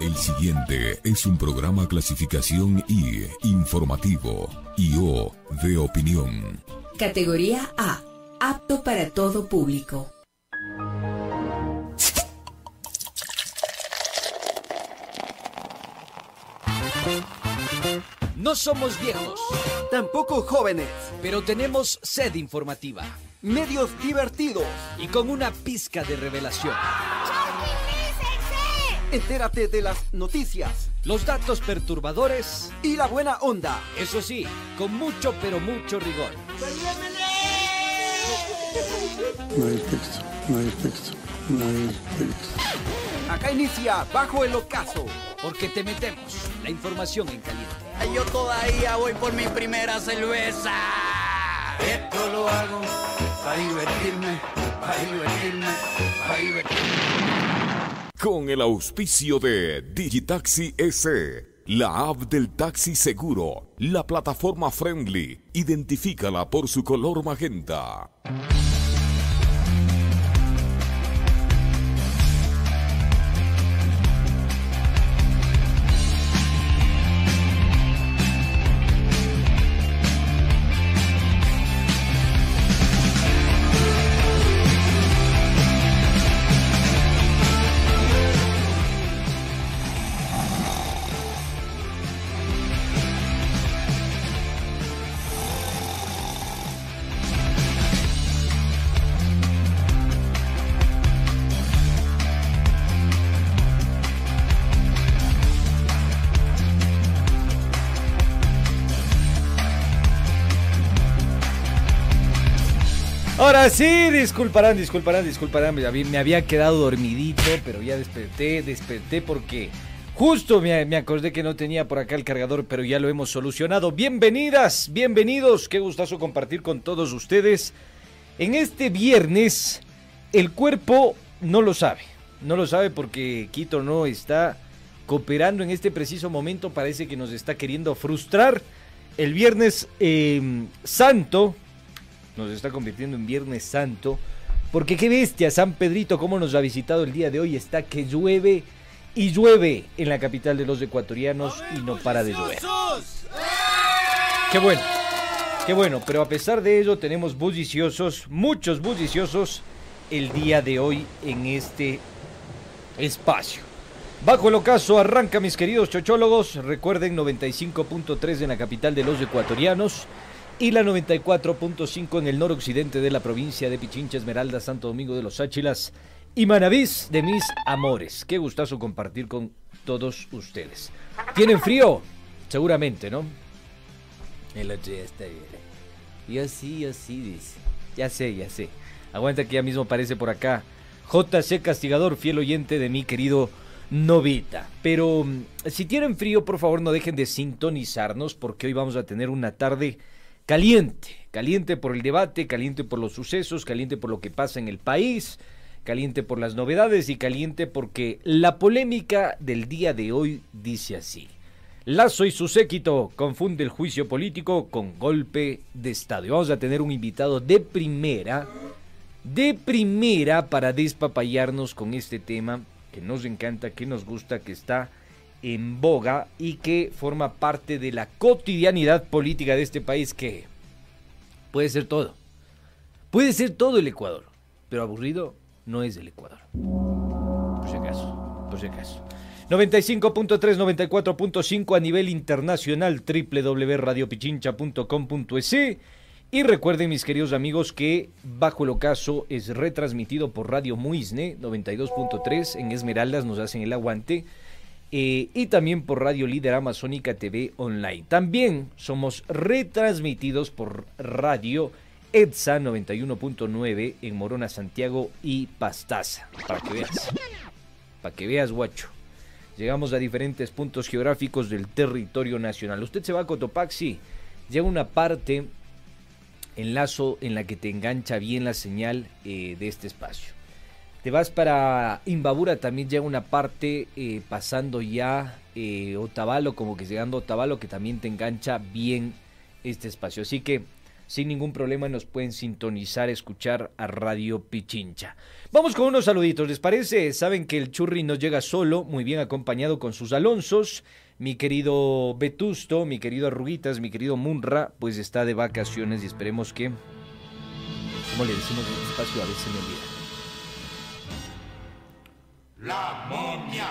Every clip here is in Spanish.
El siguiente es un programa clasificación I, informativo, y O, de opinión. Categoría A, apto para todo público. No somos viejos, Tampoco jóvenes. pero tenemos sed informativa Medios divertidos. y con una pizca de revelación. Entérate de las noticias Los datos perturbadores, y la buena onda. eso sí, con mucho pero mucho rigor. No hay texto, no hay texto, no hay texto. Acá inicia Bajo el Ocaso. Porque te metemos la información en caliente. Yo todavía voy por mi primera cerveza. Esto lo hago para divertirme, para divertirme, para divertirme. Con el auspicio de Digitaxi S, la app del taxi seguro, la plataforma friendly, identifícala por su color magenta. Ahora sí, disculparán, disculparán, disculparán. Me había- quedado dormidito, pero ya desperté, desperté porque justo me, me acordé que no tenía por acá el cargador, pero ya lo hemos solucionado. Bienvenidas, bienvenidos. Qué gustazo compartir con todos ustedes. En este viernes, el cuerpo no lo sabe. No lo sabe porque Quito no está cooperando en este preciso momento. Parece que nos está queriendo frustrar. El viernes eh, santo, nos está convirtiendo en Viernes Santo. Porque qué bestia, San Pedrito, cómo nos ha visitado el día de hoy. Está que llueve y llueve en la capital de los ecuatorianos y no para de llover. Qué bueno, qué bueno. Pero a pesar de ello, tenemos bulliciosos, muchos bulliciosos el día de hoy en este espacio. Bajo el ocaso arranca, mis queridos chochólogos. Recuerden 95.3 en la capital de los ecuatorianos y la 94.5 en el noroccidente de la provincia de Pichincha, Esmeralda, Santo Domingo de los Áchilas y Manavís de mis amores. Qué gustazo compartir con todos ustedes. ¿Tienen frío? Seguramente, ¿no? El otro día está bien. Yo sí, yo sí, dice. Ya sé, ya sé. Aguanta que ya mismo aparece por acá. JC Castigador, fiel oyente de mi querido Novita. Pero mm, si tienen frío, por favor no dejen de sintonizarnos porque hoy vamos a tener una tarde caliente. Caliente por el debate, caliente por los sucesos, caliente por lo que pasa en el país, caliente por las novedades y caliente porque la polémica del día de hoy dice así. Lazo y su séquito confunde el juicio político con golpe de Estado. Y vamos a tener un invitado de primera, de primera para despapallarnos con este tema que nos encanta, que nos gusta, que está en boga y que forma parte de la cotidianidad política de este país que puede ser todo. Puede ser todo el Ecuador, pero aburrido no es el Ecuador. Por si acaso, por si acaso. 95.3, 94.5 a nivel internacional, www.radiopichincha.com.es. Y recuerden, mis queridos amigos, que Bajo el Ocaso es retransmitido por Radio Muisne 92.3 en Esmeraldas, nos hacen el aguante. Eh, y también por Radio Líder Amazónica TV Online. También somos retransmitidos por Radio ETSA 91.9 en Morona, Santiago y Pastaza. Para que veas. Para que veas, guacho. Llegamos a diferentes puntos geográficos del territorio nacional. Usted se va a Cotopaxi, llega una parte en lazo en la que te engancha bien la señal eh, de este espacio. Te vas para Imbabura, también llega una parte eh, pasando ya eh, Otavalo, como que llegando Otavalo, que también te engancha bien este espacio. Así que sin ningún problema nos pueden sintonizar, escuchar a Radio Pichincha. Vamos con unos saluditos, ¿les parece? Saben que el churri nos llega solo, muy bien acompañado con sus Alonsos. Mi querido Vetusto, mi querido Arruguitas, mi querido Munra, pues está de vacaciones y esperemos que... ¿Cómo le decimos en este espacio? A veces me olvida. La momia.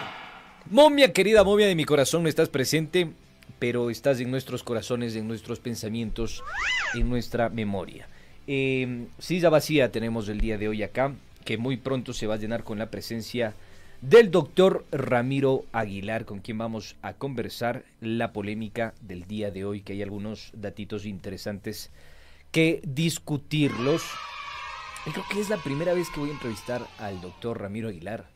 Momia, querida momia de mi corazón, no estás presente, pero estás en nuestros corazones, en nuestros pensamientos, en nuestra memoria. Eh, silla vacía tenemos el día de hoy acá, que muy pronto se va a llenar con la presencia del doctor Ramiro Aguilar, con quien vamos a conversar la polémica del día de hoy, que hay algunos datitos interesantes que discutirlos. Y creo que es la primera vez que voy a entrevistar al doctor Ramiro Aguilar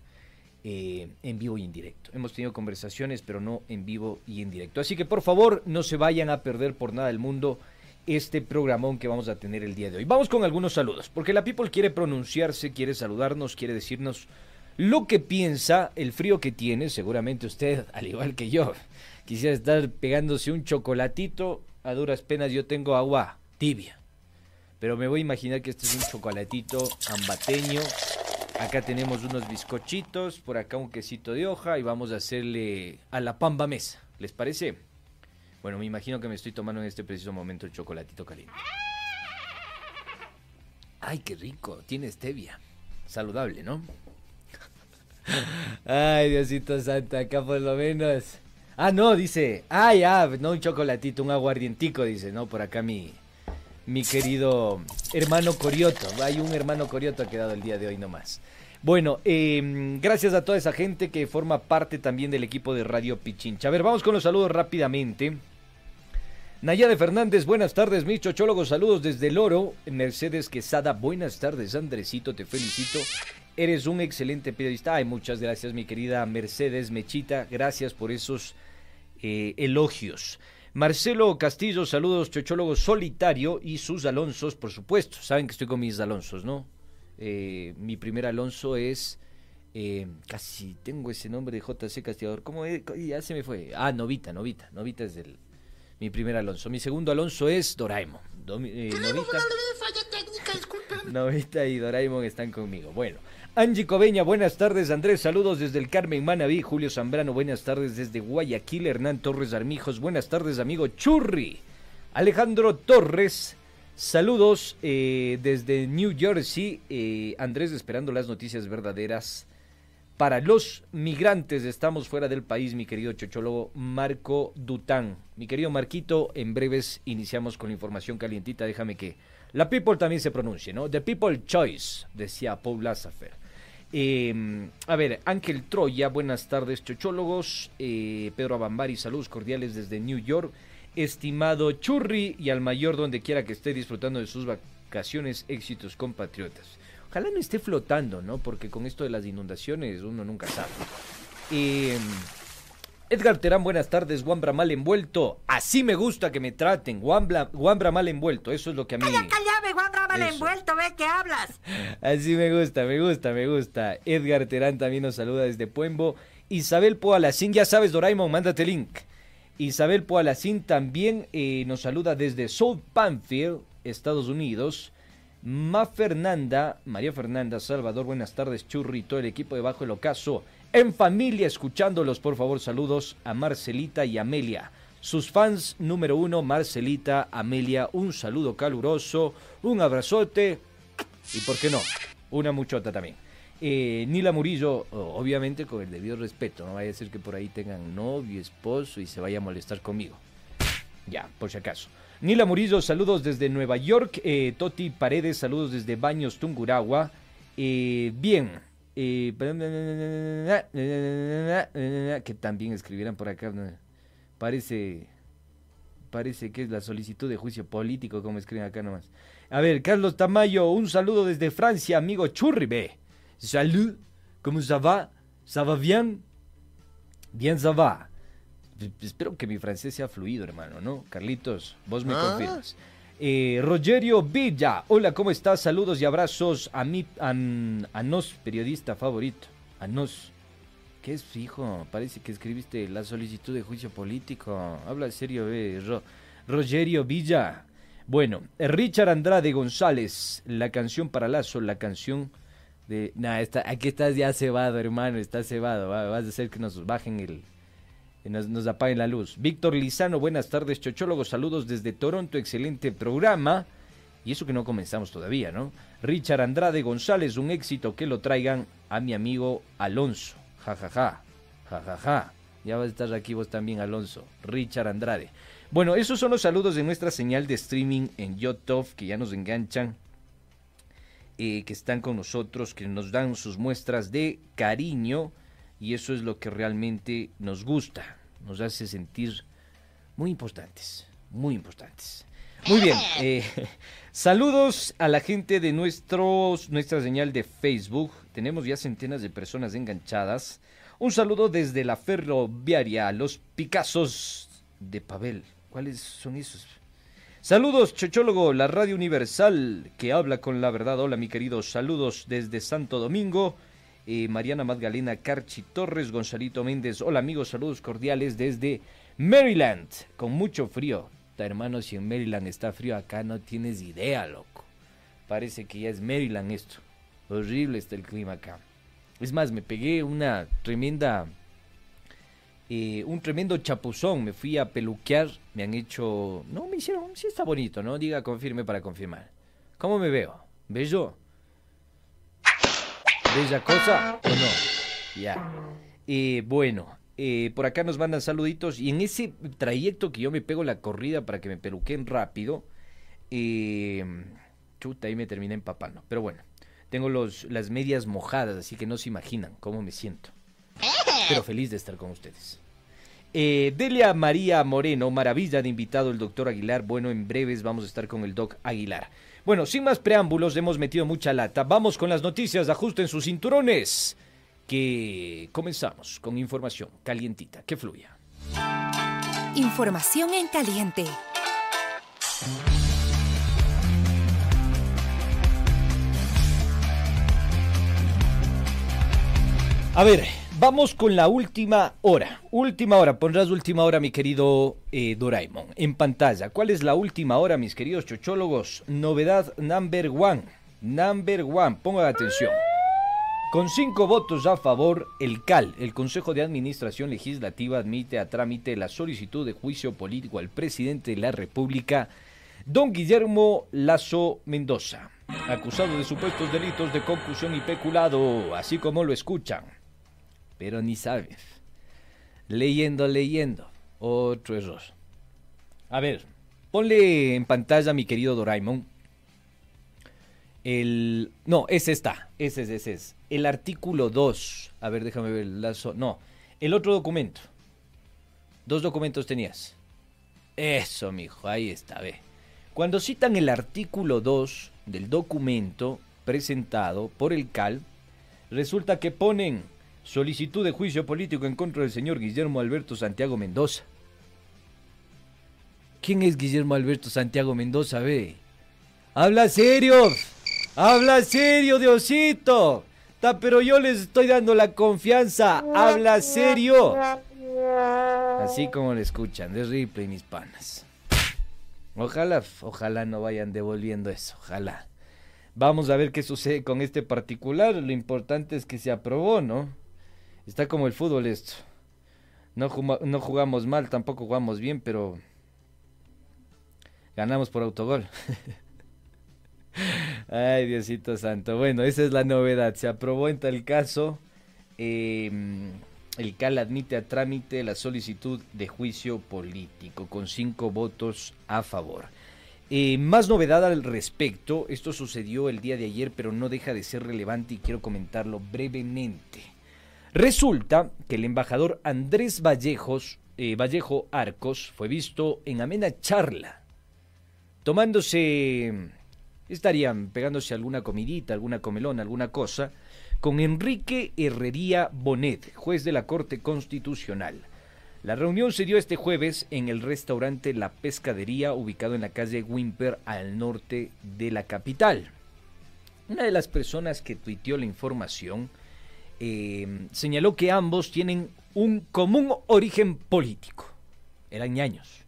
eh, en vivo y en directo. Hemos tenido conversaciones, pero no en vivo y en directo. Así que por favor, no se vayan a perder por nada del mundo este programón que vamos a tener el día de hoy. Vamos con algunos saludos, porque la people quiere pronunciarse, quiere saludarnos, quiere decirnos lo que piensa, el frío que tiene, seguramente usted, al igual que yo, quisiera estar pegándose un chocolatito, a duras penas yo tengo agua tibia. Pero me voy a imaginar que este es un chocolatito ambateño. Acá tenemos unos bizcochitos, por acá un quesito de hoja y vamos a hacerle a la pamba mesa. ¿Les parece? Bueno, me imagino que me estoy tomando en este preciso momento el chocolatito caliente. Ay, qué rico, tiene stevia. Saludable, ¿no? Ay, Diosito Santo, acá por lo menos. Ah, no, dice. Ah, ya, no un chocolatito, un aguardientico, dice, no, por acá mi, mi querido hermano Corioto. Hay un hermano Corioto ha quedado el día de hoy nomás. Bueno, eh, gracias a toda esa gente que forma parte también del equipo de Radio Pichincha. A ver, vamos con los saludos rápidamente. Nayade Fernández, buenas tardes, mis chochólogos, saludos desde el Oro. Mercedes Quesada, buenas tardes, Andresito, te felicito. Eres un excelente periodista. Ay, muchas gracias, mi querida Mercedes Mechita. Gracias por esos eh, elogios. Marcelo Castillo, saludos, chochólogo solitario y sus Alonsos, por supuesto. Saben que estoy con mis Alonsos, ¿no? Eh, mi primer Alonso es. eh, casi tengo ese nombre de JC Castigador. ¿Cómo es? Ya se me fue. Ah, Novita, Novita. Novita es el, mi primer Alonso. Mi segundo Alonso es Doraemon. Domi- eh, Novita. Novita y Doraemon están conmigo. Bueno, Angie Cobeña, buenas tardes. Andrés, saludos desde el Carmen Manaví. Julio Zambrano, buenas tardes desde Guayaquil. Hernán Torres Armijos, buenas tardes, amigo Churri. Alejandro Torres, saludos eh, desde New Jersey. Eh, Andrés, esperando las noticias verdaderas. Para los migrantes, estamos fuera del país, mi querido chochólogo Marco Dután. Mi querido Marquito, en breves iniciamos con la información calientita. Déjame que la people también se pronuncie, ¿no? The People Choice, decía Paul Lazafer. Eh, a ver, Ángel Troya, buenas tardes, chochólogos. Eh, Pedro Abambari, saludos cordiales desde New York. Estimado Churri y al mayor donde quiera que esté disfrutando de sus vacaciones, éxitos compatriotas. Ojalá no esté flotando, ¿no? Porque con esto de las inundaciones uno nunca sabe. Eh, Edgar Terán, buenas tardes. Guambra mal envuelto. Así me gusta que me traten. Guambra, Guambra mal envuelto. Eso es lo que a mí. Cállame, Juan mal Eso. envuelto, ve que hablas. Así me gusta, me gusta, me gusta. Edgar Terán también nos saluda desde Puembo. Isabel Poalacín, ya sabes, Doraemon, mándate el link. Isabel Poalacín también eh, nos saluda desde South Panfield, Estados Unidos. Ma Fernanda, María Fernanda Salvador, buenas tardes, Churri, todo el equipo de Bajo el Ocaso. En familia, escuchándolos, por favor, saludos a Marcelita y Amelia. Sus fans número uno, Marcelita, Amelia, un saludo caluroso, un abrazote y, ¿por qué no? Una muchota también. Eh, Nila Murillo, obviamente con el debido respeto, no vaya a ser que por ahí tengan novio, esposo y se vaya a molestar conmigo. Ya, por si acaso. Nila Murillo, saludos desde Nueva York. Eh, Toti Paredes, saludos desde Baños, Tunguragua. Eh, bien. Eh, que también escribieran por acá. Parece. Parece que es la solicitud de juicio político, como escriben acá nomás. A ver, Carlos Tamayo, un saludo desde Francia, amigo Churribe. Salud, ¿cómo ça va? ¿Ça va bien? Bien, ça va. Espero que mi francés sea fluido, hermano, ¿no? Carlitos, vos me confirmas. Eh, Rogerio Villa, hola, ¿cómo estás? Saludos y abrazos a mi, a, nos, periodista favorito. A nos. ¿Qué es, hijo? Parece que escribiste la solicitud de juicio político. Habla serio, eh. Ro- Rogerio Villa. Bueno, Richard Andrade González, la canción para Lazo, la canción de... Nah, está, aquí estás ya cebado, hermano, estás cebado. va- vas a hacer que nos bajen el... nos, nos apaguen la luz. Víctor Lizano, buenas tardes, chochólogos, saludos desde Toronto, excelente programa. Y eso que no comenzamos todavía, ¿no? Richard Andrade González, un éxito que lo traigan a mi amigo Alonso. Ja, ja, ja. Ja, ja, ja. Ya vas a estar aquí vos también, Alonso. Richard Andrade. Bueno, esos son los saludos de nuestra señal de streaming en YouTube, que ya nos enganchan, eh, que están con nosotros, que nos dan sus muestras de cariño, y eso es lo que realmente nos gusta, nos hace sentir muy importantes, muy importantes. Muy bien, eh, saludos a la gente de nuestros, nuestra señal de Facebook. Tenemos ya centenas de personas enganchadas. Un saludo desde la ferroviaria a los Picassos de Pavel. ¿Cuáles son esos? Saludos, Chochólogo, la radio universal que habla con la verdad. Hola, mi querido. Saludos desde Santo Domingo. Mariana Magdalena Carchi Torres, Gonzalito Méndez. Hola, amigos. Saludos cordiales desde Maryland. Con mucho frío. Hermano, si en Maryland está frío, acá no tienes idea, loco. Parece que ya es Maryland esto. Horrible está el clima acá. Es más, me pegué una tremenda eh, un tremendo chapuzón. Me fui a peluquear, me han hecho. No, me hicieron. Sí, está bonito, ¿no? Diga, confirme para confirmar. ¿Cómo me veo? ¿Bello? ¿Bella cosa o no? Ya. Eh, bueno, eh, por acá nos mandan saluditos. Y en ese trayecto que yo me pego la corrida para que me peluqueen rápido, eh, chuta, ahí me terminé empapando. Pero bueno, tengo los, las medias mojadas, así que no se imaginan cómo me siento pero feliz de estar con ustedes. Eh, Delia María Moreno, maravilla de invitado el doctor Aguilar. Bueno, en breves vamos a estar con el doc Aguilar. Bueno, sin más preámbulos, hemos metido mucha lata. Vamos con las noticias, ajusten sus cinturones. Que comenzamos con información calientita, que fluya. Información en caliente. A ver, vamos con la última hora. Última hora, pondrás última hora, mi querido eh, Doraemon, en pantalla. ¿Cuál es la última hora, mis queridos chochólogos? Novedad number one. Number one, pongan atención. Con cinco votos a favor, el CAL, el Consejo de Administración Legislativa, admite a trámite la solicitud de juicio político al presidente de la República, don Guillermo Lazo Mendoza, acusado de supuestos delitos de concusión y peculado, así como lo escuchan. Pero ni sabes. Leyendo, leyendo. Otro error. A ver, ponle en pantalla, mi querido Doraemon. El. No, ese está. Ese es, ese es. El artículo 2. A ver, déjame ver el lazo. No, el otro documento. Dos documentos tenías. Eso, mijo, ahí está, ve. Cuando citan el artículo 2 del documento presentado por el CAL, resulta que ponen solicitud de juicio político en contra del señor Guillermo Alberto Santiago Mendoza. ¿Quién es Guillermo Alberto Santiago Mendoza, ve? Habla serio. Habla serio, Diosito. Ta, pero yo les estoy dando la confianza. Habla serio. Así como lo escuchan, de Ripley, mis panas. Ojalá, ojalá no vayan devolviendo eso, ojalá. Vamos a ver qué sucede con este particular. Lo importante es que se aprobó, ¿no? Está como el fútbol esto. No, no jugamos mal, tampoco jugamos bien, pero ganamos por autogol. Ay, Diosito Santo. Bueno, esa es la novedad. Se aprobó en tal caso. eh, el CAL admite a trámite la solicitud de juicio político con cinco votos a favor. Eh, más novedad al respecto. Esto sucedió el día de ayer, pero no deja de ser relevante y quiero comentarlo brevemente. Resulta que el embajador Andrés Vallejos, eh, Vallejo Arcos fue visto en amena charla, tomándose, estarían pegándose alguna comidita, alguna comelona, alguna cosa, con Enrique Herrería Bonet, juez de la Corte Constitucional. La reunión se dio este jueves en el restaurante La Pescadería, ubicado en la calle Wimper, al norte de la capital. Una de las personas que tuiteó la información eh, señaló que ambos tienen un común origen político. Eran ñaños.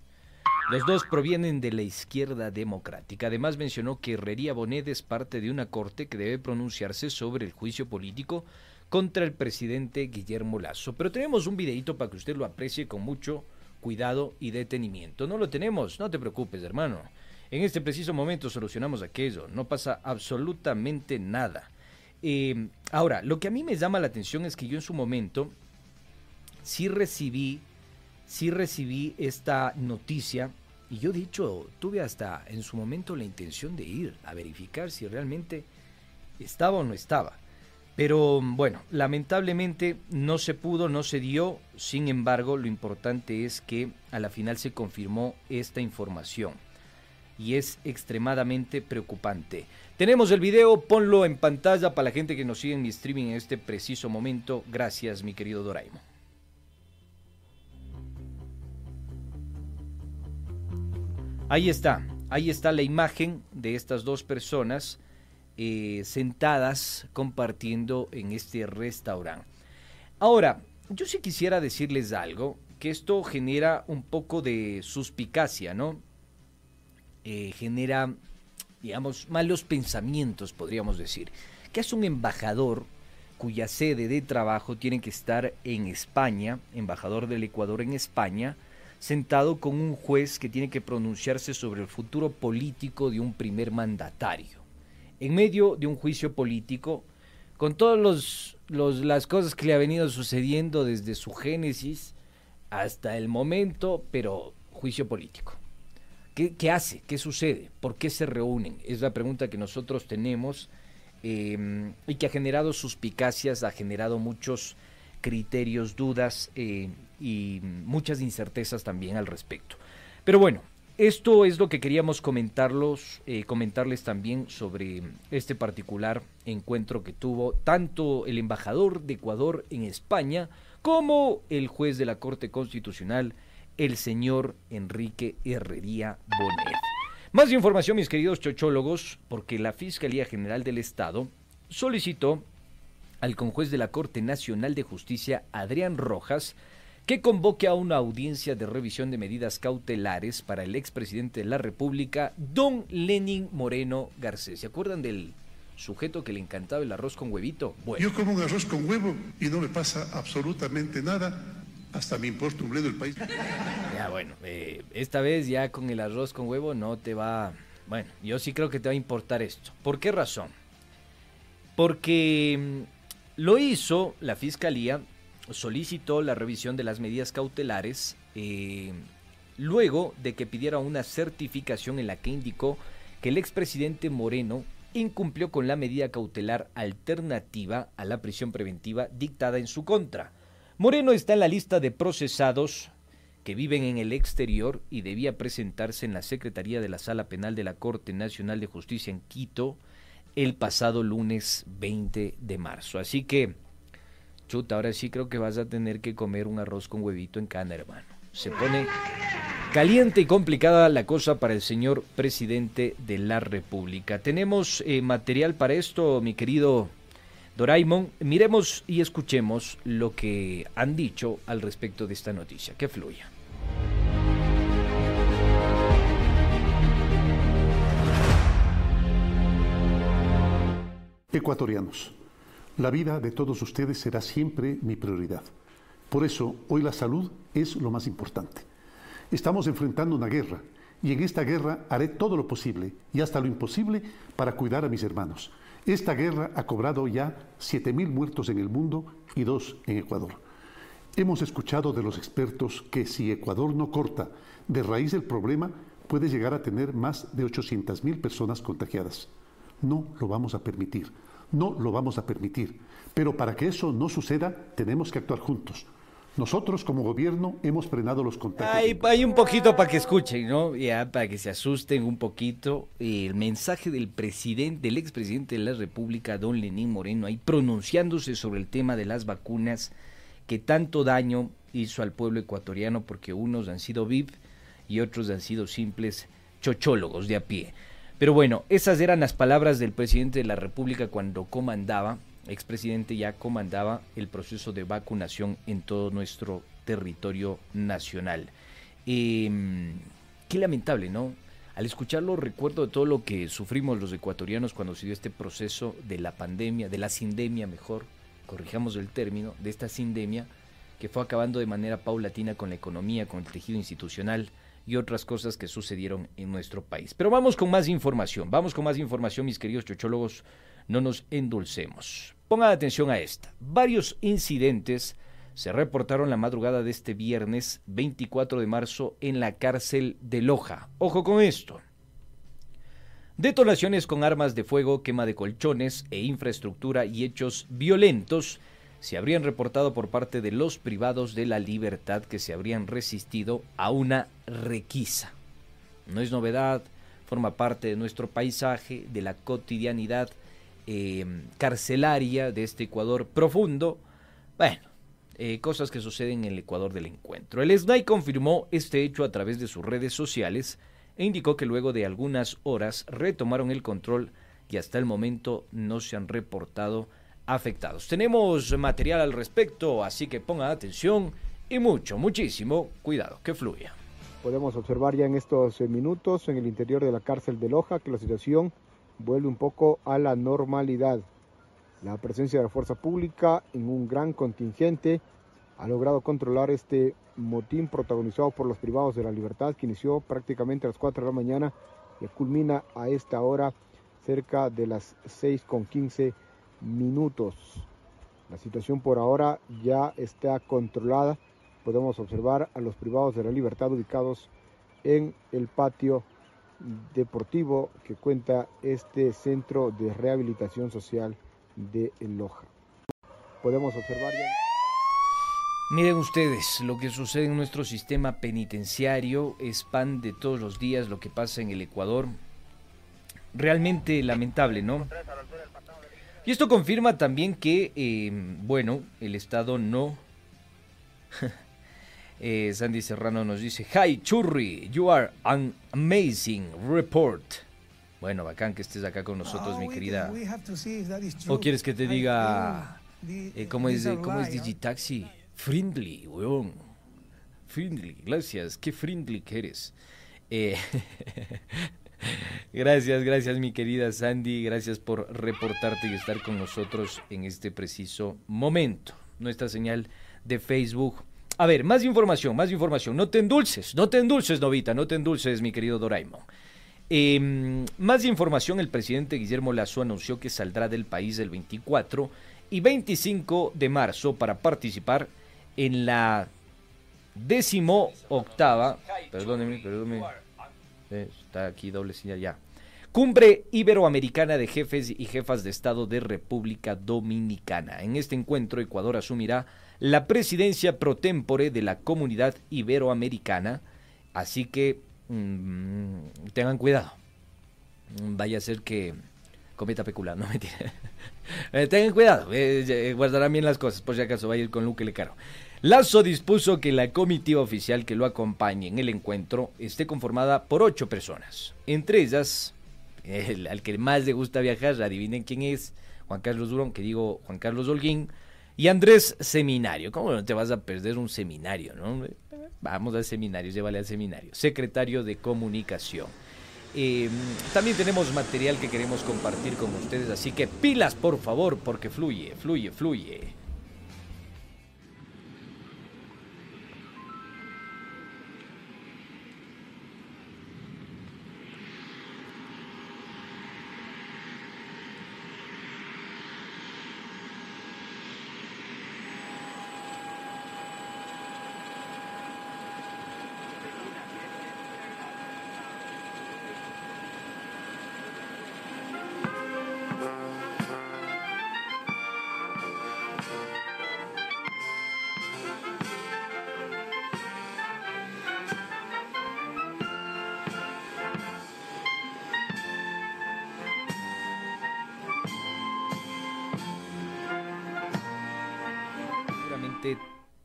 Los dos provienen de la izquierda democrática. Además mencionó que Herrería Bonet es parte de una corte que debe pronunciarse sobre el juicio político contra el presidente Guillermo Lazo. Pero tenemos un videito para que usted lo aprecie con mucho cuidado y detenimiento. ¿No lo tenemos? No te preocupes, hermano. En este preciso momento solucionamos aquello. No pasa absolutamente nada. Eh, ahora, lo que a mí me llama la atención es que yo en su momento sí recibí, sí recibí esta noticia y yo, de hecho, tuve hasta en su momento la intención de ir a verificar si realmente estaba o no estaba. Pero bueno, lamentablemente no se pudo, no se dio. Sin embargo, lo importante es que a la final se confirmó esta información. Y es extremadamente preocupante. Tenemos el video, ponlo en pantalla para la gente que nos sigue en mi streaming en este preciso momento. Gracias, mi querido Doraemon. Ahí está, ahí está la imagen de estas dos personas eh, sentadas compartiendo en este restaurante. Ahora, yo sí quisiera decirles algo, que esto genera un poco de suspicacia, ¿no? Eh, genera, digamos, malos pensamientos, podríamos decir. ¿Qué hace un embajador cuya sede de trabajo tiene que estar en España, embajador del Ecuador en España, sentado con un juez que tiene que pronunciarse sobre el futuro político de un primer mandatario. En medio de un juicio político, con todas las cosas que le ha venido sucediendo desde su génesis hasta el momento, pero juicio político. ¿Qué, hace? ¿Qué sucede? ¿Por qué se reúnen? Es la pregunta que nosotros tenemos em, y que ha generado suspicacias, ha generado muchos criterios, dudas eh, y muchas incertezas también al respecto. Pero bueno, esto es lo que queríamos comentarlos, eh, comentarles también sobre este particular encuentro que tuvo tanto el embajador de Ecuador en España como el juez de la Corte Constitucional, el señor Enrique Herrería Bonet. Más información, mis queridos chochólogos, porque la Fiscalía General del Estado solicitó al conjuez de la Corte Nacional de Justicia, Adrián Rojas, que convoque a una audiencia de revisión de medidas cautelares para el expresidente de la República, don Lenin Moreno Garcés. ¿Se acuerdan del sujeto que le encantaba el arroz con huevito? Bueno. Yo como un arroz con huevo y no me pasa absolutamente nada. Hasta me importa el país. Ya, bueno, eh, esta vez ya con el arroz con huevo no te va... Bueno, yo sí creo que te va a importar esto. ¿Por qué razón? Porque mm, lo hizo la Fiscalía solicitó la revisión de las medidas cautelares eh, luego de que pidiera una certificación en la que indicó que el expresidente Moreno incumplió con la medida cautelar alternativa a la prisión preventiva dictada en su contra. Moreno está en la lista de procesados que viven en el exterior y debía presentarse en la Secretaría de la Sala Penal de la Corte Nacional de Justicia en Quito el pasado lunes 20 de marzo. Así que chuta, ahora sí creo que vas a tener que comer un arroz con huevito en cana, hermano. Se pone caliente y complicada la cosa para el señor presidente de la República. Tenemos eh, material para esto, mi querido Doraemon. Miremos y escuchemos lo que han dicho al respecto de esta noticia. Que fluya. Ecuatorianos. La vida de todos ustedes será siempre mi prioridad. Por eso, hoy la salud es lo más importante. Estamos enfrentando una guerra y en esta guerra haré todo lo posible y hasta lo imposible para cuidar a mis hermanos. Esta guerra ha cobrado ya 7.000 muertos en el mundo y dos en Ecuador. Hemos escuchado de los expertos que si Ecuador no corta de raíz el problema, puede llegar a tener más de 800.000 personas contagiadas. No lo vamos a permitir. No lo vamos a permitir. Pero para que eso no suceda, tenemos que actuar juntos. Nosotros como gobierno hemos frenado los contagios. Hay, un poquito para que escuchen, ¿no? Ya, para que se asusten un poquito. El mensaje del presidente, del expresidente de la República, don Lenín Moreno, ahí pronunciándose sobre el tema de las vacunas que tanto daño hizo al pueblo ecuatoriano porque unos han sido VIP y otros han sido simples chochólogos de a pie. Pero bueno, esas eran las palabras del presidente de la República cuando comandaba, expresidente ya comandaba el proceso de vacunación en todo nuestro territorio nacional. Em, qué lamentable, ¿no? Al escucharlo recuerdo de todo lo que sufrimos los ecuatorianos cuando se dio este proceso de la pandemia, de la sindemia mejor, corrijamos el término, de esta sindemia que fue acabando de manera paulatina con la economía, con el tejido institucional y otras cosas que sucedieron en nuestro país. Pero vamos con más información, vamos con más información, mis queridos chochólogos, no nos endulcemos. Pongan atención a esta. Varios incidentes se reportaron la madrugada de este viernes 24 de marzo en la cárcel de Loja. Ojo con esto. Detonaciones con armas de fuego, quema de colchones e infraestructura y hechos violentos se habrían reportado por parte de los privados de la libertad que se habrían resistido a una requisa. No es novedad, forma parte de nuestro paisaje, de la cotidianidad eh, carcelaria de este Ecuador profundo. Bueno, eh, cosas que suceden en el Ecuador del encuentro. El SNAI confirmó este hecho a través de sus redes sociales e indicó que luego de algunas horas retomaron el control y hasta el momento no se han reportado afectados. Tenemos material al respecto, así que pongan atención y mucho, muchísimo cuidado, que fluya. Podemos observar ya en estos eh, minutos en el interior de la cárcel de Loja que la situación vuelve un poco a la normalidad. La presencia de la fuerza pública en un gran contingente ha logrado controlar este motín protagonizado por los privados de la libertad que inició prácticamente a las 4 de la mañana y culmina a esta hora cerca de las 6 con 15 minutos. La situación por ahora ya está controlada. Podemos observar a los privados de la libertad ubicados en el patio deportivo que cuenta este centro de rehabilitación social de Loja. Podemos observar ya... Miren ustedes, lo que sucede en nuestro sistema penitenciario es pan de todos los días, lo que pasa en el Ecuador. Realmente lamentable, ¿no? Y esto confirma también que, eh, bueno, el Estado no... eh, Sandy Serrano nos dice, Hi Churri, you are an amazing report. Bueno, bacán que estés acá con nosotros, mi querida. ¿O quieres que te diga eh, cómo es, cómo es Digitaxi? Friendly, weón. Friendly, gracias. Qué friendly que eres. Eh, gracias, gracias, mi querida Sandy. Gracias por reportarte y estar con nosotros en este preciso momento. Nuestra señal de Facebook. A ver, más información, más información. No te endulces, no te endulces, Novita, no te endulces, mi querido Doraemon. Eh, más información, el presidente Guillermo Lazo anunció que saldrá del país el 24 y 25 de marzo para participar en la décimo octava, perdóneme, perdóneme, eh, está aquí doble señal ya, Cumbre Iberoamericana de Jefes y Jefas de Estado de República Dominicana. En este encuentro, Ecuador asumirá la presidencia pro tempore de la comunidad iberoamericana, así que Mm, tengan cuidado. Vaya a ser que cometa pecular, no mentira. eh, tengan cuidado, eh, eh, guardarán bien las cosas, por si acaso va a ir con Luque Le Caro. Lazo dispuso que la comitiva oficial que lo acompañe en el encuentro esté conformada por ocho personas. Entre ellas, el, al que más le gusta viajar, adivinen quién es, Juan Carlos Durón, que digo Juan Carlos Holguín, y Andrés Seminario. ¿Cómo no te vas a perder un seminario, no? Vamos al seminario, llévale al seminario. Secretario de Comunicación. Eh, también tenemos material que queremos compartir con ustedes, así que pilas por favor, porque fluye, fluye, fluye.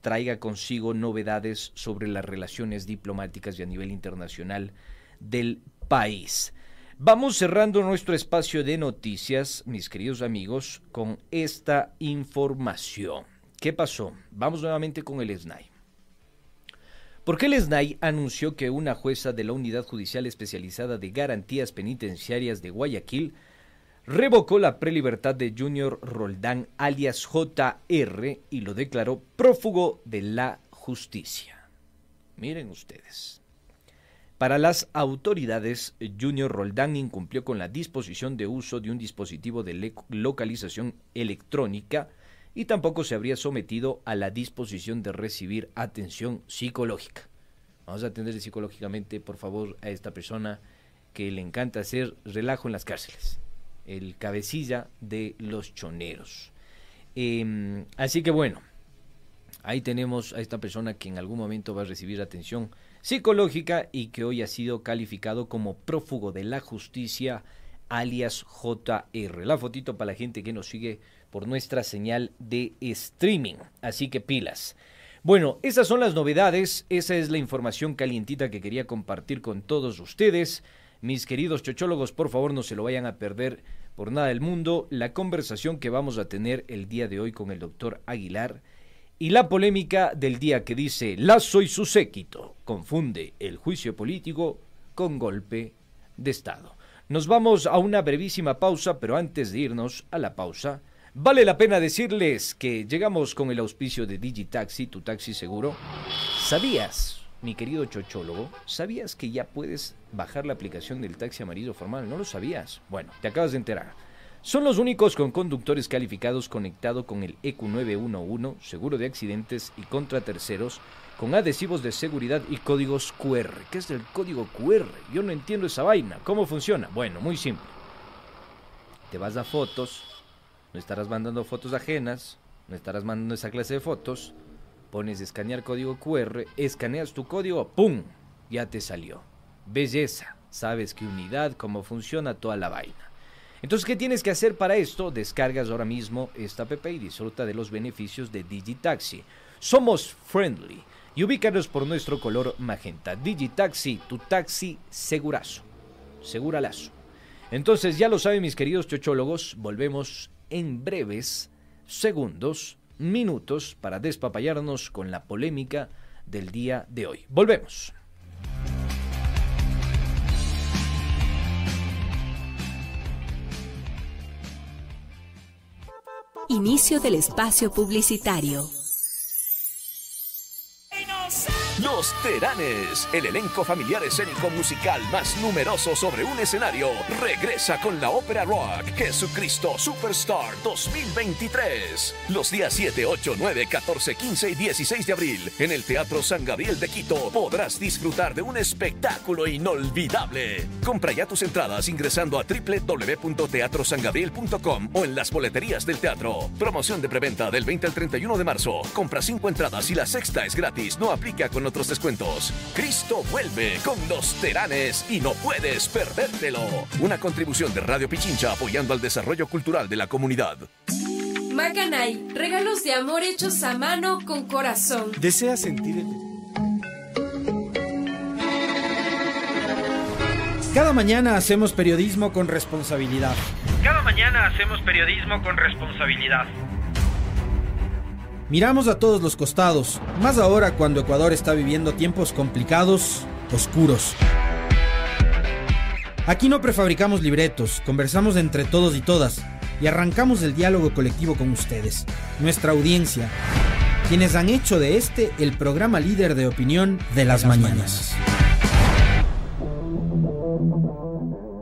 Traiga consigo novedades sobre las relaciones diplomáticas y a nivel internacional del país. Vamos cerrando nuestro espacio de noticias, mis queridos amigos, con esta información. ¿Qué pasó? Vamos nuevamente con el SNAI. Porque el SNAI anunció que una jueza de la Unidad Judicial Especializada de Garantías Penitenciarias de Guayaquil revocó la prelibertad de Junior Roldán alias JR y lo declaró prófugo de la justicia. Miren ustedes. Para las autoridades, Junior Roldán incumplió con la disposición de uso de un dispositivo de localización electrónica y tampoco se habría sometido a la disposición de recibir atención psicológica. Vamos a atender psicológicamente, por favor, a esta persona que le encanta hacer relajo en las cárceles, el cabecilla de los choneros. Em, así que bueno, ahí tenemos a esta persona que en algún momento va a recibir atención psicológica y que hoy ha sido calificado como prófugo de la justicia alias JR. La fotito para la gente que nos sigue por nuestra señal de streaming. Así que pilas. Bueno, esas son las novedades, esa es la información calientita que quería compartir con todos ustedes. Mis queridos chochólogos, por favor no se lo vayan a perder por nada del mundo la conversación que vamos a tener el día de hoy con el doctor Aguilar y la polémica del día que dice Lazo y su séquito confunde el juicio político con golpe de Estado. Nos vamos a una brevísima pausa, pero antes de irnos a la pausa, Vale la pena decirles que llegamos con el auspicio de Digitaxi, tu taxi seguro. ¿Sabías, mi querido chochólogo, sabías que ya puedes bajar la aplicación del taxi amarillo formal? ¿No lo sabías? Bueno, te acabas de enterar. Son los únicos con conductores calificados conectado con el EQ911, seguro de accidentes y contra terceros, con adhesivos de seguridad y códigos QR. ¿Qué es el código QR? Yo no entiendo esa vaina. ¿Cómo funciona? Bueno, muy simple. Te vas a fotos, no estarás mandando fotos ajenas, no estarás mandando esa clase de fotos, pones escanear código QR, escaneas tu código, ¡pum! Ya te salió. Belleza, sabes qué unidad, cómo funciona toda la vaina. Entonces, ¿qué tienes que hacer para esto? Descargas ahora mismo esta app y disfruta de los beneficios de Digitaxi. Somos friendly y ubícanos por nuestro color magenta. Digitaxi, tu taxi segurazo, seguralazo. Entonces, ya lo saben mis queridos chochólogos, volvemos en breves segundos, minutos, para despapallarnos con la polémica del día de hoy. Volvemos. Inicio del espacio publicitario. Teranes, el elenco familiar escénico musical más numeroso sobre un escenario, regresa con la ópera rock Jesucristo Superstar 2023. Los días 7, 8, 9, 14, 15 y 16 de abril, en el Teatro San Gabriel de Quito, podrás disfrutar de un espectáculo inolvidable. Compra ya tus entradas ingresando a www.teatrosangabriel.com o en las boleterías del teatro. Promoción de preventa del 20 al 31 de marzo. Compra 5 entradas y la sexta es gratis. No aplica con otros descuentos. Cristo vuelve con los Teranes y no puedes perdértelo. Una contribución de Radio Pichincha apoyando al desarrollo cultural de la comunidad. Macanay, regalos de amor hechos a mano con corazón. ¿Desea sentir el... Cada mañana hacemos periodismo con responsabilidad. Cada mañana hacemos periodismo con responsabilidad. Miramos a todos los costados, más ahora cuando Ecuador está viviendo tiempos complicados, oscuros. Aquí no prefabricamos libretos, conversamos entre todos y todas y arrancamos el diálogo colectivo con ustedes, nuestra audiencia, quienes han hecho de este el programa líder de opinión de las, mañanas.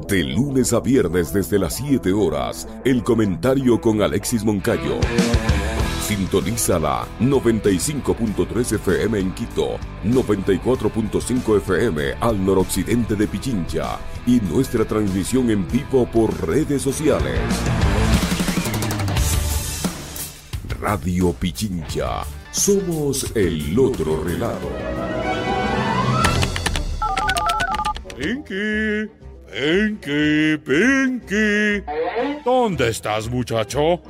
De lunes a viernes desde las 7 horas, el comentario con Alexis Moncayo. Sintoniza la 95.3 FM en Quito, 94.5 FM al noroccidente de Pichincha y nuestra transmisión en vivo por redes sociales. Radio Pichincha, somos el otro relato. Pinky, Pinky, Pinky. ¿Dónde estás, muchacho?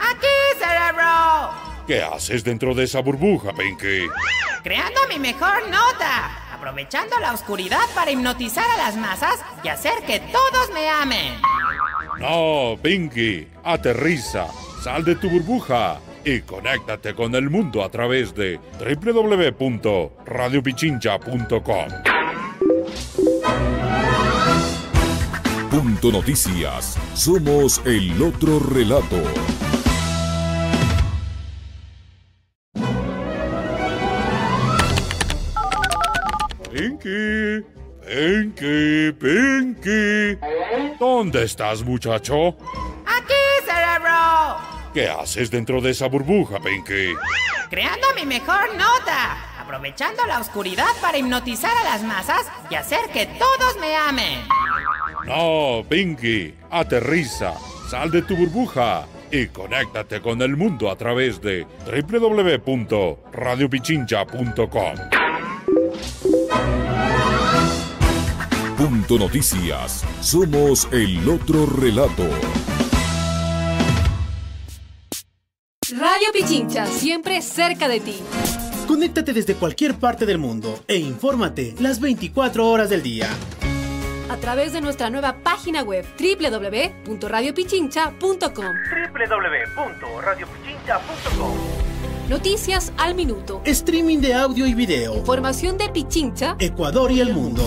¡Aquí, ¿Qué haces dentro de esa burbuja, Pinky? Creando mi mejor nota. Aprovechando la oscuridad para hipnotizar a las masas y hacer que todos me amen. No, Pinky, aterriza. Sal de tu burbuja. y conéctate con el mundo a través de www.radiopichincha.com. Punto Noticias. Somos el otro relato. Pinky, Pinky. ¿Dónde estás, muchacho? ¡Aquí, cerebro! ¿Qué haces dentro de esa burbuja, Pinky? Creando mi mejor nota. Aprovechando la oscuridad para hipnotizar a las masas y hacer que todos me amen. No, Pinky, aterriza, sal de tu burbuja y conéctate con el mundo a través de www.radiopichincha.com. Punto Noticias. Somos el otro relato. Radio Pichincha, siempre cerca de ti. Conéctate desde cualquier parte del mundo e infórmate las 24 horas del día. A través de nuestra nueva página web www.radiopichincha.com. www.radiopichincha.com Noticias al minuto. Streaming de audio y video. Información de Pichincha, Ecuador y el mundo.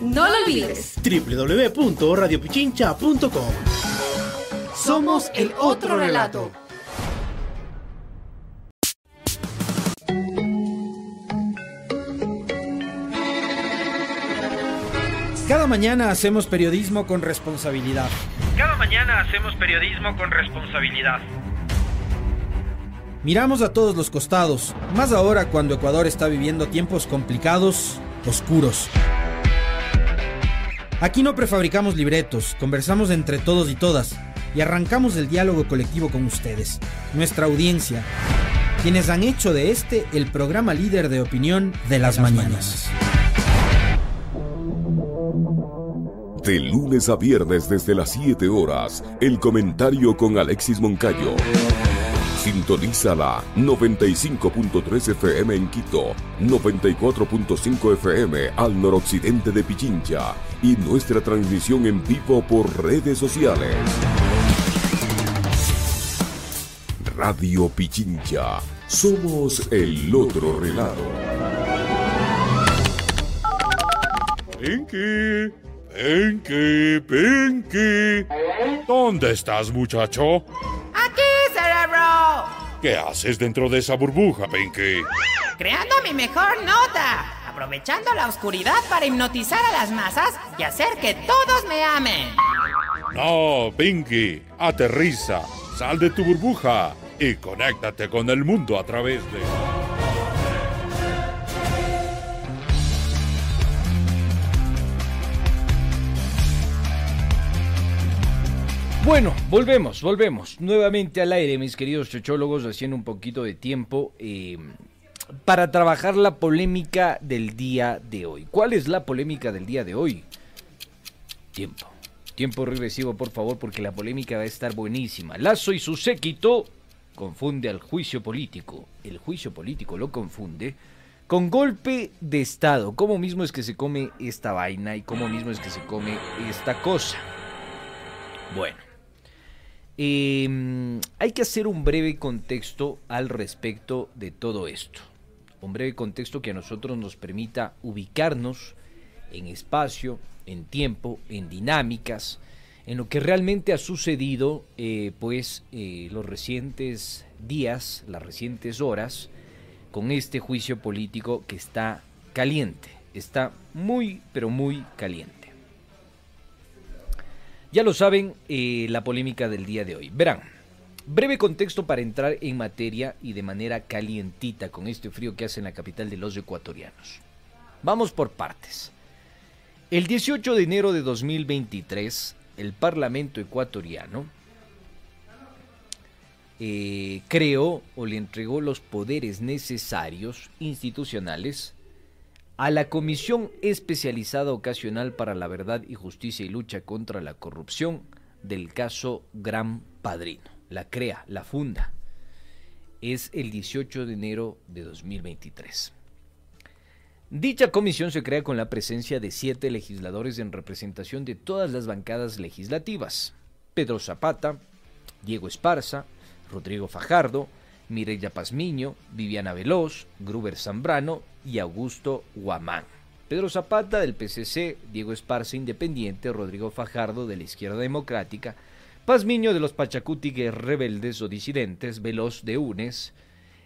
No lo olvides. www.radiopichincha.com. Somos el otro relato. Cada mañana hacemos periodismo con responsabilidad. Cada mañana hacemos periodismo con responsabilidad. Miramos a todos los costados, más ahora cuando Ecuador está viviendo tiempos complicados, oscuros. Aquí no prefabricamos libretos, conversamos entre todos y todas y arrancamos el diálogo colectivo con ustedes, nuestra audiencia, quienes han hecho de este el programa líder de opinión de las, mañanas. De lunes a viernes desde las 7 horas, el comentario con Alexis Moncayo. Sintoniza la 95.3 FM en Quito, 94.5 FM al noroccidente de Pichincha y nuestra transmisión en vivo por redes sociales. Radio Pichincha, somos el otro relato. Pinky, Pinky, Pinky. ¿Dónde estás, muchacho? ¡Aquí, ¿Qué haces dentro de esa burbuja, Pinky? Creando mi mejor nota. Aprovechando la oscuridad para hipnotizar a las masas y hacer que todos me amen. No, Pinky, aterriza, sal de tu burbuja y conéctate con el mundo a través de... Bueno, volvemos, volvemos nuevamente al aire, mis queridos chochólogos, haciendo un poquito de tiempo eh, para trabajar la polémica del día de hoy. ¿Cuál es la polémica del día de hoy? Tiempo. Tiempo regresivo, por favor, porque la polémica va a estar buenísima. Lazo y su séquito confunde al juicio político. El juicio político lo confunde con golpe de Estado. ¿Cómo mismo es que se come esta vaina y cómo mismo es que se come esta cosa? Bueno. Eh, hay que hacer un breve contexto al respecto de todo esto. Un breve contexto que a nosotros nos permita ubicarnos en espacio, en tiempo, en dinámicas, en lo que realmente ha sucedido, eh, pues, eh, los recientes días, las recientes horas, con este juicio político que está caliente, está muy, pero muy caliente. Ya lo saben, eh, la polémica del día de hoy. Verán, breve contexto para entrar en materia y de manera calientita con este frío que hace en la capital de los ecuatorianos. Vamos por partes. El 18 de enero de 2023, el Parlamento ecuatoriano eh, creó o le entregó los poderes necesarios institucionales a la Comisión Especializada Ocasional para la Verdad y Justicia y Lucha contra la Corrupción del caso Gran Padrino. La crea, la funda. Es el 18 de enero de 2023. Dicha comisión se crea con la presencia de siete legisladores en representación de todas las bancadas legislativas. Pedro Zapata, Diego Esparza, Rodrigo Fajardo, Mireya Pazmiño, Viviana Veloz, Gruber Zambrano y Augusto Guamán. Pedro Zapata del PCC, Diego Esparza Independiente, Rodrigo Fajardo de la Izquierda Democrática, Pazmiño de los Pachacuti Rebeldes o Disidentes, Veloz de UNES,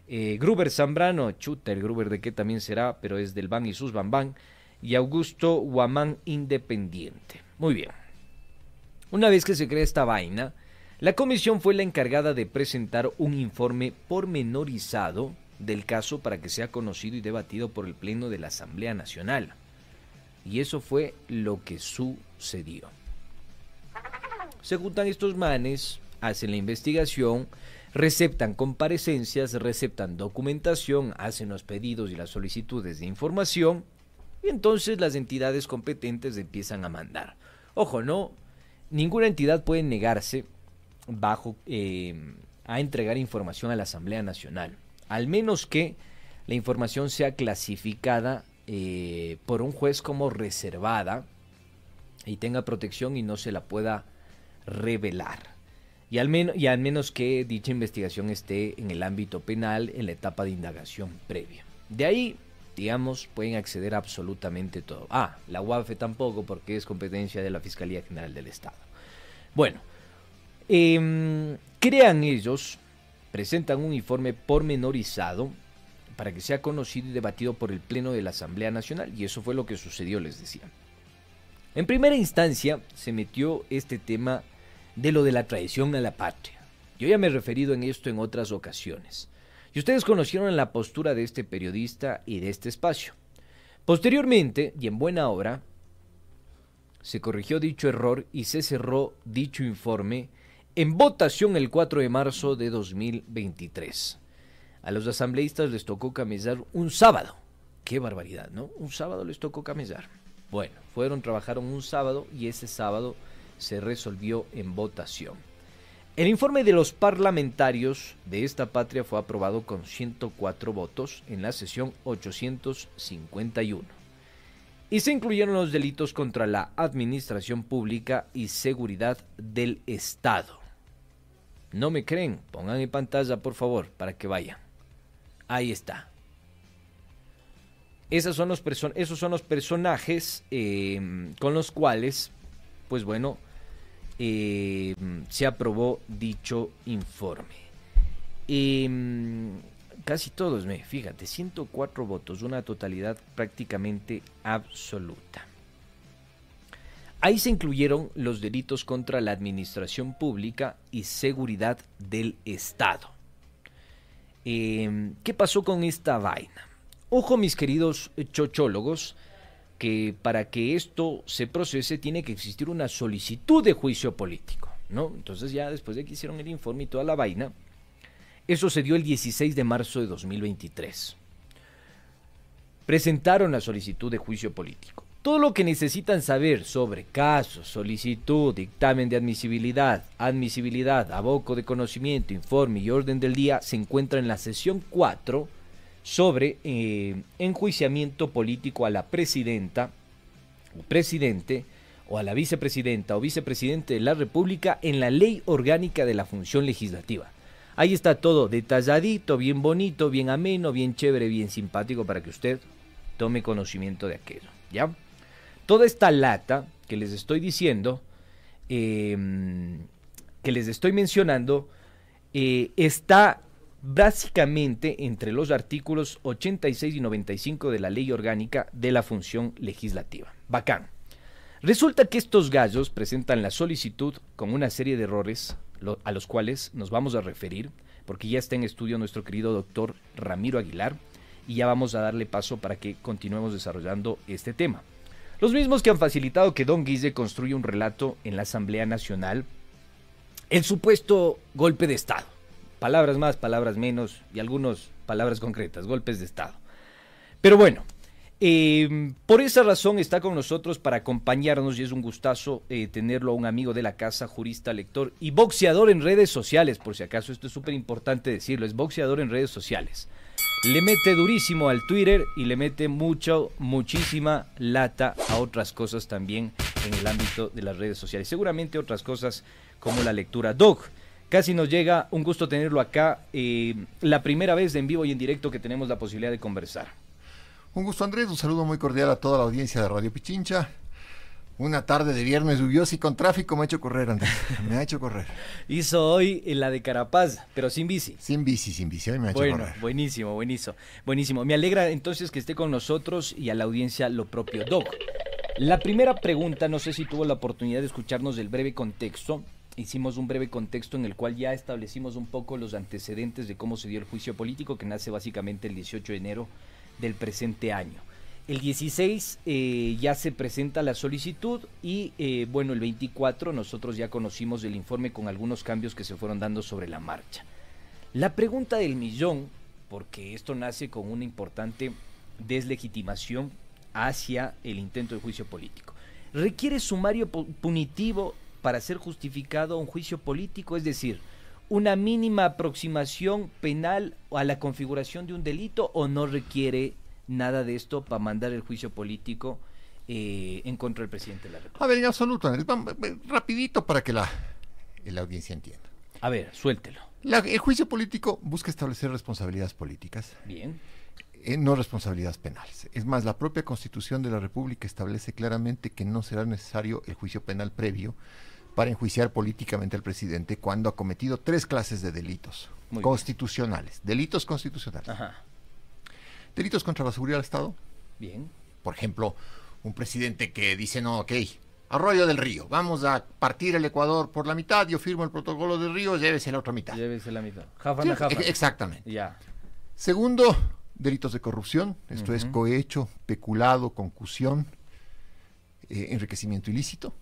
eh, Gruber Zambrano, chuta, el Gruber de qué también será, pero es del BAN y sus BAN y Augusto Guamán Independiente. Muy bien. Una vez que se crea esta vaina, la comisión fue la encargada de presentar un informe pormenorizado del caso para que sea conocido y debatido por el Pleno de la Asamblea Nacional. Y eso fue lo que sucedió. Se juntan estos manes, hacen la investigación, receptan comparecencias, receptan documentación, hacen los pedidos y las solicitudes de información y entonces las entidades competentes empiezan a mandar. Ojo, no, ninguna entidad puede negarse bajo eh, a entregar información a la Asamblea Nacional, al menos que la información sea clasificada eh, por un juez como reservada y tenga protección y no se la pueda revelar y al, menos, y al menos que dicha investigación esté en el ámbito penal en la etapa de indagación previa. De ahí, digamos, pueden acceder a absolutamente todo. Ah, la UAFE tampoco porque es competencia de la Fiscalía General del Estado. Bueno, eh, crean ellos, presentan un informe pormenorizado para que sea conocido y debatido por el Pleno de la Asamblea Nacional y eso fue lo que sucedió, les decía. En primera instancia se metió este tema de lo de la traición a la patria. Yo ya me he referido en esto en otras ocasiones. Y ustedes conocieron la postura de este periodista y de este espacio. Posteriormente, y en buena hora, se corrigió dicho error y se cerró dicho informe en votación el 4 de marzo de 2023. A los asambleístas les tocó camellar un sábado. Qué barbaridad, ¿no? Un sábado les tocó camellar. Bueno, fueron, trabajaron un sábado y ese sábado se resolvió en votación. El informe de los parlamentarios de esta patria fue aprobado con 104 votos en la sesión 851. Y se incluyeron los delitos contra la administración pública y seguridad del Estado. No me creen, pongan en pantalla por favor para que vayan. Ahí está. Esos son los, personajes eh, con los cuales, pues bueno, eh, se aprobó dicho informe. Eh, casi todos, me, fíjate, 104 votos, una totalidad prácticamente absoluta. Ahí se incluyeron los delitos contra la administración pública y seguridad del Estado. Eh, ¿Qué pasó con esta vaina? Ojo, mis queridos chochólogos, que para que esto se procese tiene que existir una solicitud de juicio político, ¿no? Entonces ya después de que hicieron el informe y toda la vaina, eso se dio el 16 de marzo de 2023. Presentaron la solicitud de juicio político. Todo lo que necesitan saber sobre casos, solicitud, dictamen de admisibilidad, admisibilidad, aboco de conocimiento, informe y orden del día se encuentra en la sesión 4 sobre eh, enjuiciamiento político a la presidenta o presidente o a la vicepresidenta o vicepresidente de la República en la ley orgánica de la función legislativa. Ahí está todo detalladito, bien bonito, bien ameno, bien chévere, bien simpático para que usted tome conocimiento de aquello. ¿Ya? Toda esta lata que les estoy diciendo, em, que les estoy mencionando, eh, está básicamente entre los artículos 86 y 95 de la ley orgánica de la función legislativa. Bacán. Resulta que estos gallos presentan la solicitud con una serie de errores a los cuales nos vamos a referir, porque ya está en estudio nuestro querido doctor Ramiro Aguilar, y ya vamos a darle paso para que continuemos desarrollando este tema. Los mismos que han facilitado que Don Guise construya un relato en la Asamblea Nacional, el supuesto golpe de Estado palabras más, palabras menos y algunas palabras concretas, golpes de Estado. Pero bueno, eh, por esa razón está con nosotros para acompañarnos y es un gustazo eh, tenerlo a un amigo de la casa, jurista, lector y boxeador en redes sociales, por si acaso esto es súper importante decirlo, es boxeador en redes sociales. Le mete durísimo al Twitter y le mete mucho, muchísima lata a otras cosas también en el ámbito de las redes sociales. Seguramente otras cosas como la lectura. Doc, Casi nos llega, un gusto tenerlo acá. eh, la primera vez en vivo y en directo que tenemos la posibilidad de conversar. Un gusto Andrés, un saludo muy cordial a toda la audiencia de Radio Pichincha. Una tarde de viernes lluviosa y con tráfico me ha hecho correr, Andrés. Me ha hecho correr. Hizo hoy eh, la de Carapaz, pero sin bici. Sin bici, sin bici, hoy me ha hecho Bueno, correr. buenísimo, buenísimo, buenísimo. Me alegra entonces que esté con nosotros y a la audiencia lo propio. Doc, la primera pregunta, no sé si tuvo la oportunidad de escucharnos del breve contexto. Hicimos un breve contexto en el cual ya establecimos un poco los antecedentes de cómo se dio el juicio político que nace básicamente el 18 de enero del presente año. El 16 eh, ya se presenta la solicitud y eh, bueno, el 24 nosotros ya conocimos el informe con algunos cambios que se fueron dando sobre la marcha. La pregunta del millón, porque esto nace con una importante deslegitimación hacia el intento de juicio político. ¿Requiere sumario pu- punitivo para ser justificado un juicio político? Es decir, una mínima aproximación penal a la configuración de un delito o no requiere nada de esto para mandar el juicio político eh, en contra del presidente de la República. A ver, en absoluto, rapidito para que la, la audiencia entienda. A ver, suéltelo. La- el juicio político busca establecer responsabilidades políticas. Bien. eh, no responsabilidades penales. Es más, la propia Constitución de la República establece claramente que no será necesario el juicio penal previo para enjuiciar políticamente al presidente cuando ha cometido tres clases de delitos Muy bien. constitucionales. Delitos constitucionales. Ajá. Delitos contra la seguridad del Estado. Bien. Por ejemplo, un presidente que dice, no, ok, Arroyo del Río, vamos a partir el Ecuador por la mitad, yo firmo el protocolo del Río, llévese la otra mitad. Llévese la mitad. Sí, e- Exactamente. Ya. Segundo, delitos de corrupción, esto es cohecho, peculado, concusión, eh, enriquecimiento ilícito.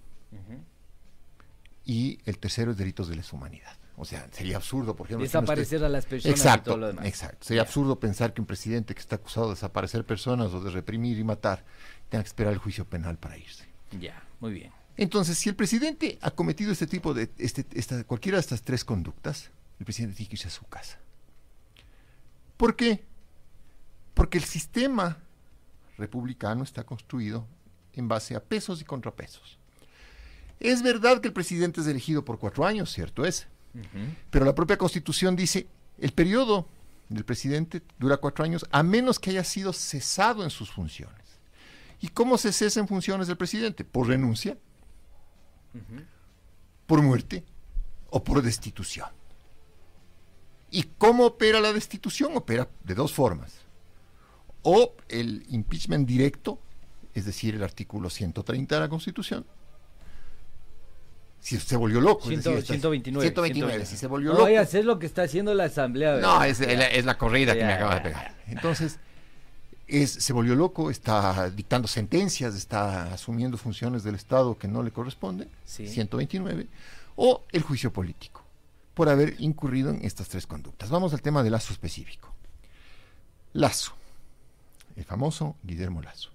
Y el tercero es delitos de lesa humanidad. O sea, sería absurdo, por ejemplo... Desaparecer esté- a las personas y exacto, todo lo demás. Exacto. Sería absurdo pensar que un presidente que está acusado de desaparecer personas o de reprimir y matar tenga que esperar el juicio penal para irse. Ya, muy bien. Entonces, si el presidente ha cometido este tipo de, este, esta, cualquiera de estas tres conductas, el presidente tiene que irse a su casa. ¿Por qué? Porque el sistema republicano está construido en base a pesos y contrapesos. Es verdad que el presidente es elegido por cuatro años, cierto es, pero la propia constitución dice, el periodo del presidente dura cuatro años a menos que haya sido cesado en sus funciones. ¿Y cómo se cesa en funciones del presidente? Por renuncia, por muerte o por destitución. ¿Y cómo opera la destitución? Opera de dos formas. O el impeachment directo, es decir, el artículo 130 de la Constitución. Si se volvió loco. es Ciento- decir, está- 129. 129, si se volvió no loco. a hacer lo que está haciendo la asamblea. No, ¿verdad? es, es la, es la corrida que me acaba de pegar. Entonces, es, se volvió loco, está dictando sentencias, está asumiendo funciones del Estado que no le corresponden, Sí. 129, o el juicio político, por haber incurrido en estas tres conductas. Vamos al tema del Lazo específico. Lazo, el famoso Guillermo Lazo,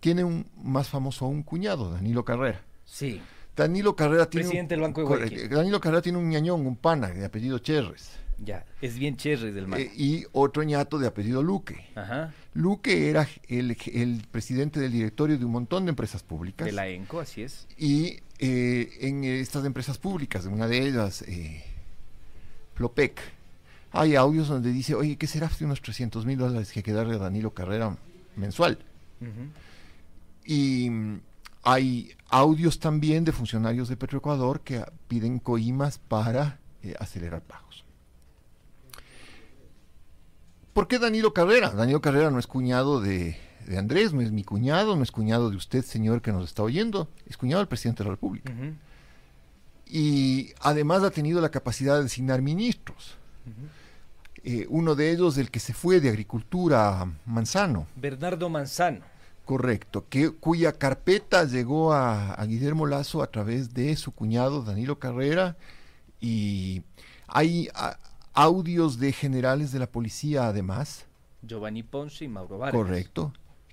tiene un más famoso un cuñado, Danilo Carrera. Sí. Danilo Carrera tiene Presidente un, del Banco de Guayaquil. Danilo Carrera tiene un ñañón, un pana de apellido Cherres. Ya, es bien cherry del man. Eh, y otro ñato de apellido Luque. Ajá. Luque era el, el presidente del directorio de un montón de empresas públicas. De la ENCO, así es. Y eh, en estas empresas públicas, una de ellas, eh, Flopec, hay audios donde dice, oye, ¿qué será de unos 300 mil dólares que hay que darle a Danilo Carrera mensual? Y hay audios también de funcionarios de Petroecuador que piden coimas para eh, acelerar pagos. ¿Por qué Danilo Carrera? Danilo Carrera no es cuñado de, de Andrés, no es mi cuñado, no es cuñado de usted, señor, que nos está oyendo, es cuñado del presidente de la República. Y además ha tenido la capacidad de designar ministros. Eh, uno de ellos, el que se fue de Agricultura, Manzano. Bernardo Manzano. Correcto, que, cuya carpeta llegó a, a Guillermo Lazo a través de su cuñado Danilo Carrera y hay a- audios de generales de la policía además, Giovanni Ponce y Mauro Vargas. correcto,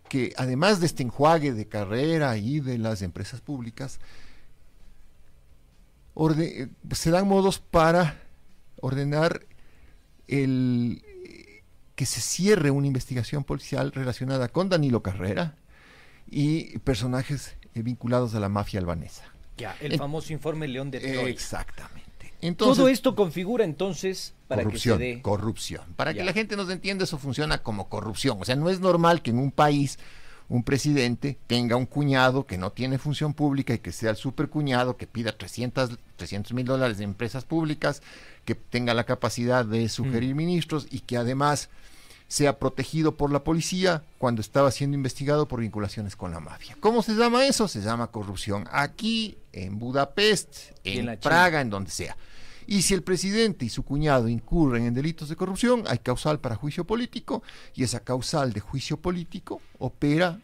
que además de este enjuague de carrera y de las empresas públicas, eh, se dan modos para ordenar el que se cierre una investigación policial relacionada con Danilo Carrera y personajes eh, vinculados a la mafia albanesa. Ya, el famoso informe León de Troya. Exactamente. Entonces, Todo esto configura entonces para corrupción, que se dé. corrupción. Para Ya. que la gente nos entienda, eso funciona como corrupción. O sea, no es normal que en un país un presidente tenga un cuñado que no tiene función pública y que sea el supercuñado, que pida 300 mil dólares de empresas públicas, que tenga la capacidad de sugerir ministros y que además sea protegido por la policía cuando estaba siendo investigado por vinculaciones con la mafia. ¿Cómo se llama eso? Se llama corrupción. Aquí, en Budapest, en en, la China. Praga, en donde sea. Y si el presidente y su cuñado incurren en delitos de corrupción, hay causal para juicio político y esa causal de juicio político opera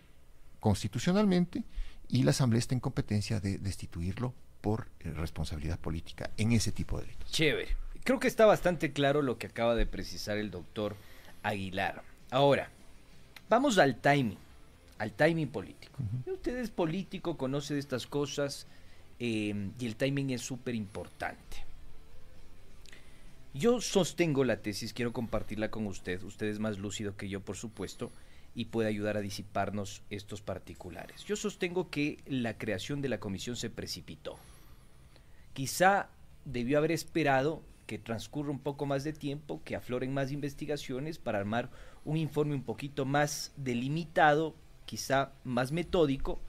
constitucionalmente y la Asamblea está en competencia de destituirlo por eh, responsabilidad política en ese tipo de delitos. Chévere. Creo que está bastante claro lo que acaba de precisar el doctor Aguilar. Ahora, vamos al timing, al timing político. Usted es político, conoce de estas cosas eh, y el timing es súper importante. Yo sostengo la tesis, quiero compartirla con usted. Usted es más lúcido que yo, por supuesto, y puede ayudar a disiparnos estos particulares. Yo sostengo que la creación de la comisión se precipitó. Quizá debió haber esperado que transcurra un poco más de tiempo, que afloren más investigaciones para armar un informe un poquito más delimitado, quizá más metódico,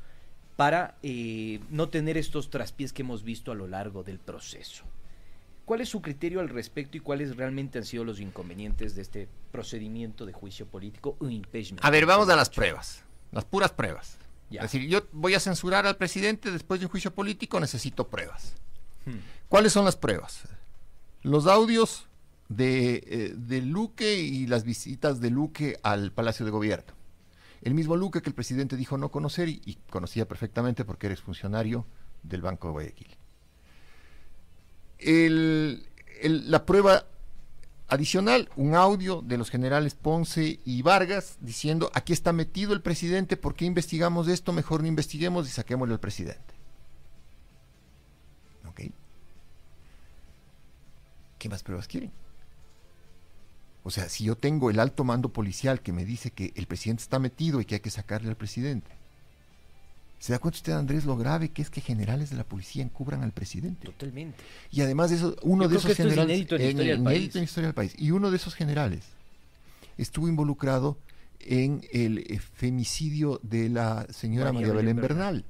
para eh, no tener estos traspiés que hemos visto a lo largo del proceso. ¿Cuál es su criterio al respecto y cuáles realmente han sido los inconvenientes de este procedimiento de juicio político o impeachment? A ver, vamos a las pruebas, las puras pruebas. Ya. Es decir, yo voy a censurar al presidente después de un juicio político, necesito pruebas. Hmm. ¿Cuáles son las pruebas? Los audios de, eh, de Luque y las visitas de Luque al Palacio de Gobierno. El mismo Luque que el presidente dijo no conocer y, conocía perfectamente porque eres funcionario del Banco de Guayaquil. La prueba adicional, un audio de los generales Ponce y Vargas diciendo aquí está metido el presidente, ¿por qué investigamos esto? Mejor no investiguemos y saquémosle al presidente. ¿Qué más pruebas quieren? O sea, si yo tengo el alto mando policial que me dice que el presidente está metido y que hay que sacarle al presidente, ¿se da cuenta usted, Andrés, lo grave que es que generales de la policía encubran al presidente? Totalmente. Y además de eso, uno Yo de creo que esos esto es generales. inédito en la historia del inédito país. en la historia del país. Y uno de esos generales estuvo involucrado en el eh, femicidio de la señora María María, Belén Belén Bernal.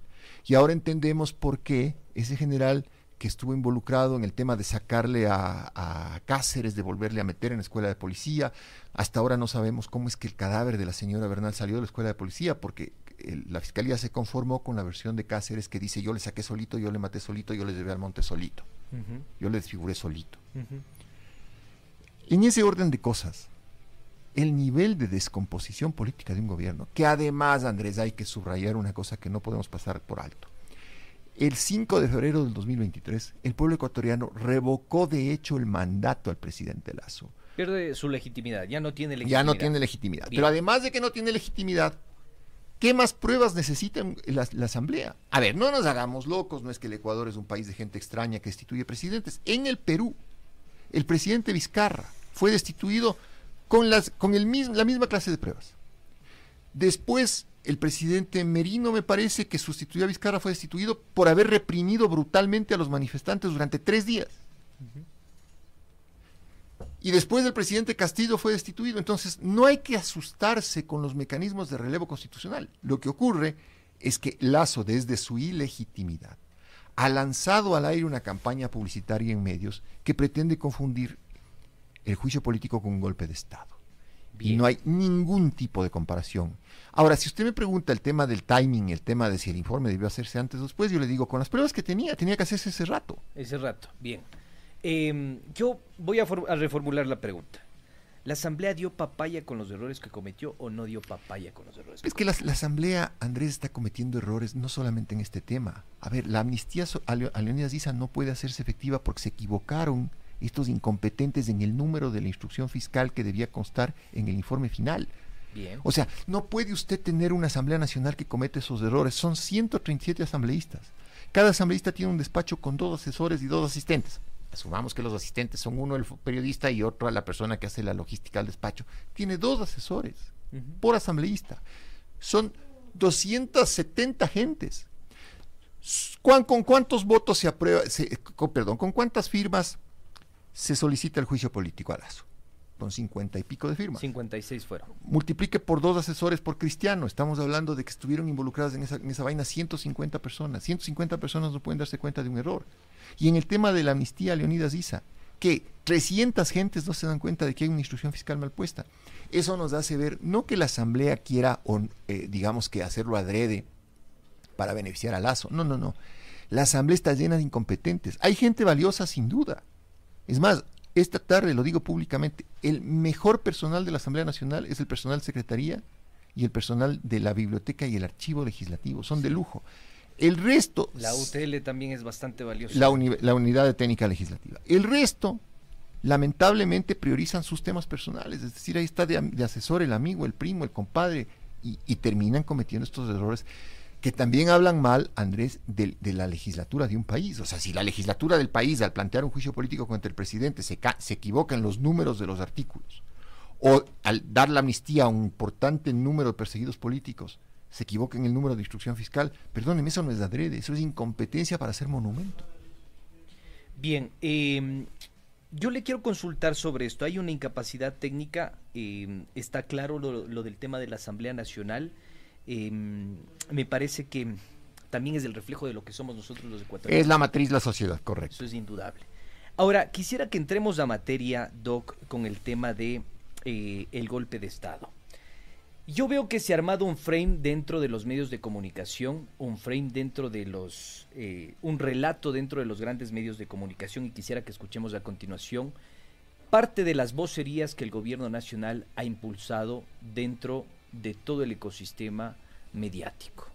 Y ahora entendemos por qué ese general que estuvo involucrado en el tema de sacarle a, a Cáceres, de volverle a meter en la escuela de policía. Hasta ahora no sabemos cómo es que el cadáver de la señora Bernal salió de la escuela de policía, porque el- la fiscalía se conformó con la versión de Cáceres que dice yo le saqué solito, yo le maté solito, yo le llevé al monte solito, yo le desfiguré solito. En ese orden de cosas, el nivel de descomposición política de un gobierno, que además, Andrés, hay que subrayar una cosa que no podemos pasar por alto. El 5 de febrero del 2023, el pueblo ecuatoriano revocó de hecho el mandato al presidente Lazo. Pierde su legitimidad, ya no tiene legitimidad. Ya no tiene legitimidad. Bien. Pero además de que no tiene legitimidad, ¿qué más pruebas necesita la, la Asamblea? A ver, no nos hagamos locos, no es que el Ecuador es un país de gente extraña que destituye presidentes. En el Perú, el presidente Vizcarra fue destituido con, las, con el mis- la misma clase de pruebas. Después, el presidente Merino, me parece, que sustituyó a Vizcarra, fue destituido por haber reprimido brutalmente a los manifestantes durante tres días. Y después el presidente Castillo fue destituido. Entonces, no hay que asustarse con los mecanismos de relevo constitucional. Lo que ocurre es que Lazo, desde su ilegitimidad, ha lanzado al aire una campaña publicitaria en medios que pretende confundir el juicio político con un golpe de Estado. Y no hay ningún tipo de comparación. Ahora, si usted me pregunta el tema del timing, el tema de si el informe debió hacerse antes o después, yo le digo, con las pruebas que tenía, tenía que hacerse ese rato. Ese rato, bien. Eh, yo voy a, for- a reformular la pregunta. ¿La Asamblea dio papaya con los errores que cometió o no dio papaya con los errores que Es que la, la Asamblea, Andrés, está cometiendo errores no solamente en este tema. A ver, la amnistía so- a, Leo- a Leonidas Diza no puede hacerse efectiva porque se equivocaron estos incompetentes en el número de la instrucción fiscal que debía constar en el informe final. Bien. O sea, no puede usted tener una Asamblea Nacional que comete esos errores. Son 137 asambleístas. Cada asambleísta tiene un despacho con dos asesores y dos asistentes. Asumamos que los asistentes son uno el periodista y otro la persona que hace la logística del despacho. Tiene dos asesores por asambleísta. Son 270 gentes. ¿Cuán- ¿Con cuántos votos se aprueba, se- con- perdón, con cuántas firmas se solicita el juicio político a Lazo, con cincuenta y pico de firmas. 56 fueron. Multiplique por dos asesores por cristiano. Estamos hablando de que estuvieron involucradas en esa, en esa vaina 150 personas. 150 personas no pueden darse cuenta de un error. Y en el tema de la amnistía, Leonidas Isa, que 300 gentes no se dan cuenta de que hay una instrucción fiscal mal puesta. Eso nos hace ver, no que la Asamblea quiera, o, eh, digamos que hacerlo adrede para beneficiar a Lazo. No, no, no. La Asamblea está llena de incompetentes. Hay gente valiosa sin duda. Es más, esta tarde lo digo públicamente, el mejor personal de la Asamblea Nacional es el personal de Secretaría y el personal de la Biblioteca y el Archivo Legislativo. Son de lujo. El resto... La UTL también es bastante valiosa. La, uni- la Unidad de Técnica Legislativa. El resto, lamentablemente, priorizan sus temas personales. Es decir, ahí está de, asesor el amigo, el primo, el compadre, y, y terminan cometiendo estos errores que también hablan mal, Andrés, de, la legislatura de un país. O sea, si la legislatura del país, al plantear un juicio político contra el presidente, se, se equivoca en los números de los artículos, o al dar la amnistía a un importante número de perseguidos políticos, se equivoca en el número de instrucción fiscal, perdónenme, eso no es adrede, eso es incompetencia para hacer monumento. Bien, eh, yo le quiero consultar sobre esto. Hay una incapacidad técnica, eh, está claro lo del tema de la Asamblea Nacional. Eh, me parece que también es el reflejo de lo que somos nosotros los ecuatorianos. Es la matriz, la sociedad, correcto. Eso es indudable. Ahora, quisiera que entremos a materia, Doc, con el tema de eh, el golpe de Estado. Yo veo que se ha armado un frame dentro de los medios de comunicación, un frame dentro de los, eh, un relato dentro de los grandes medios de comunicación y quisiera que escuchemos a continuación parte de las vocerías que el gobierno nacional ha impulsado dentro de todo el ecosistema mediático.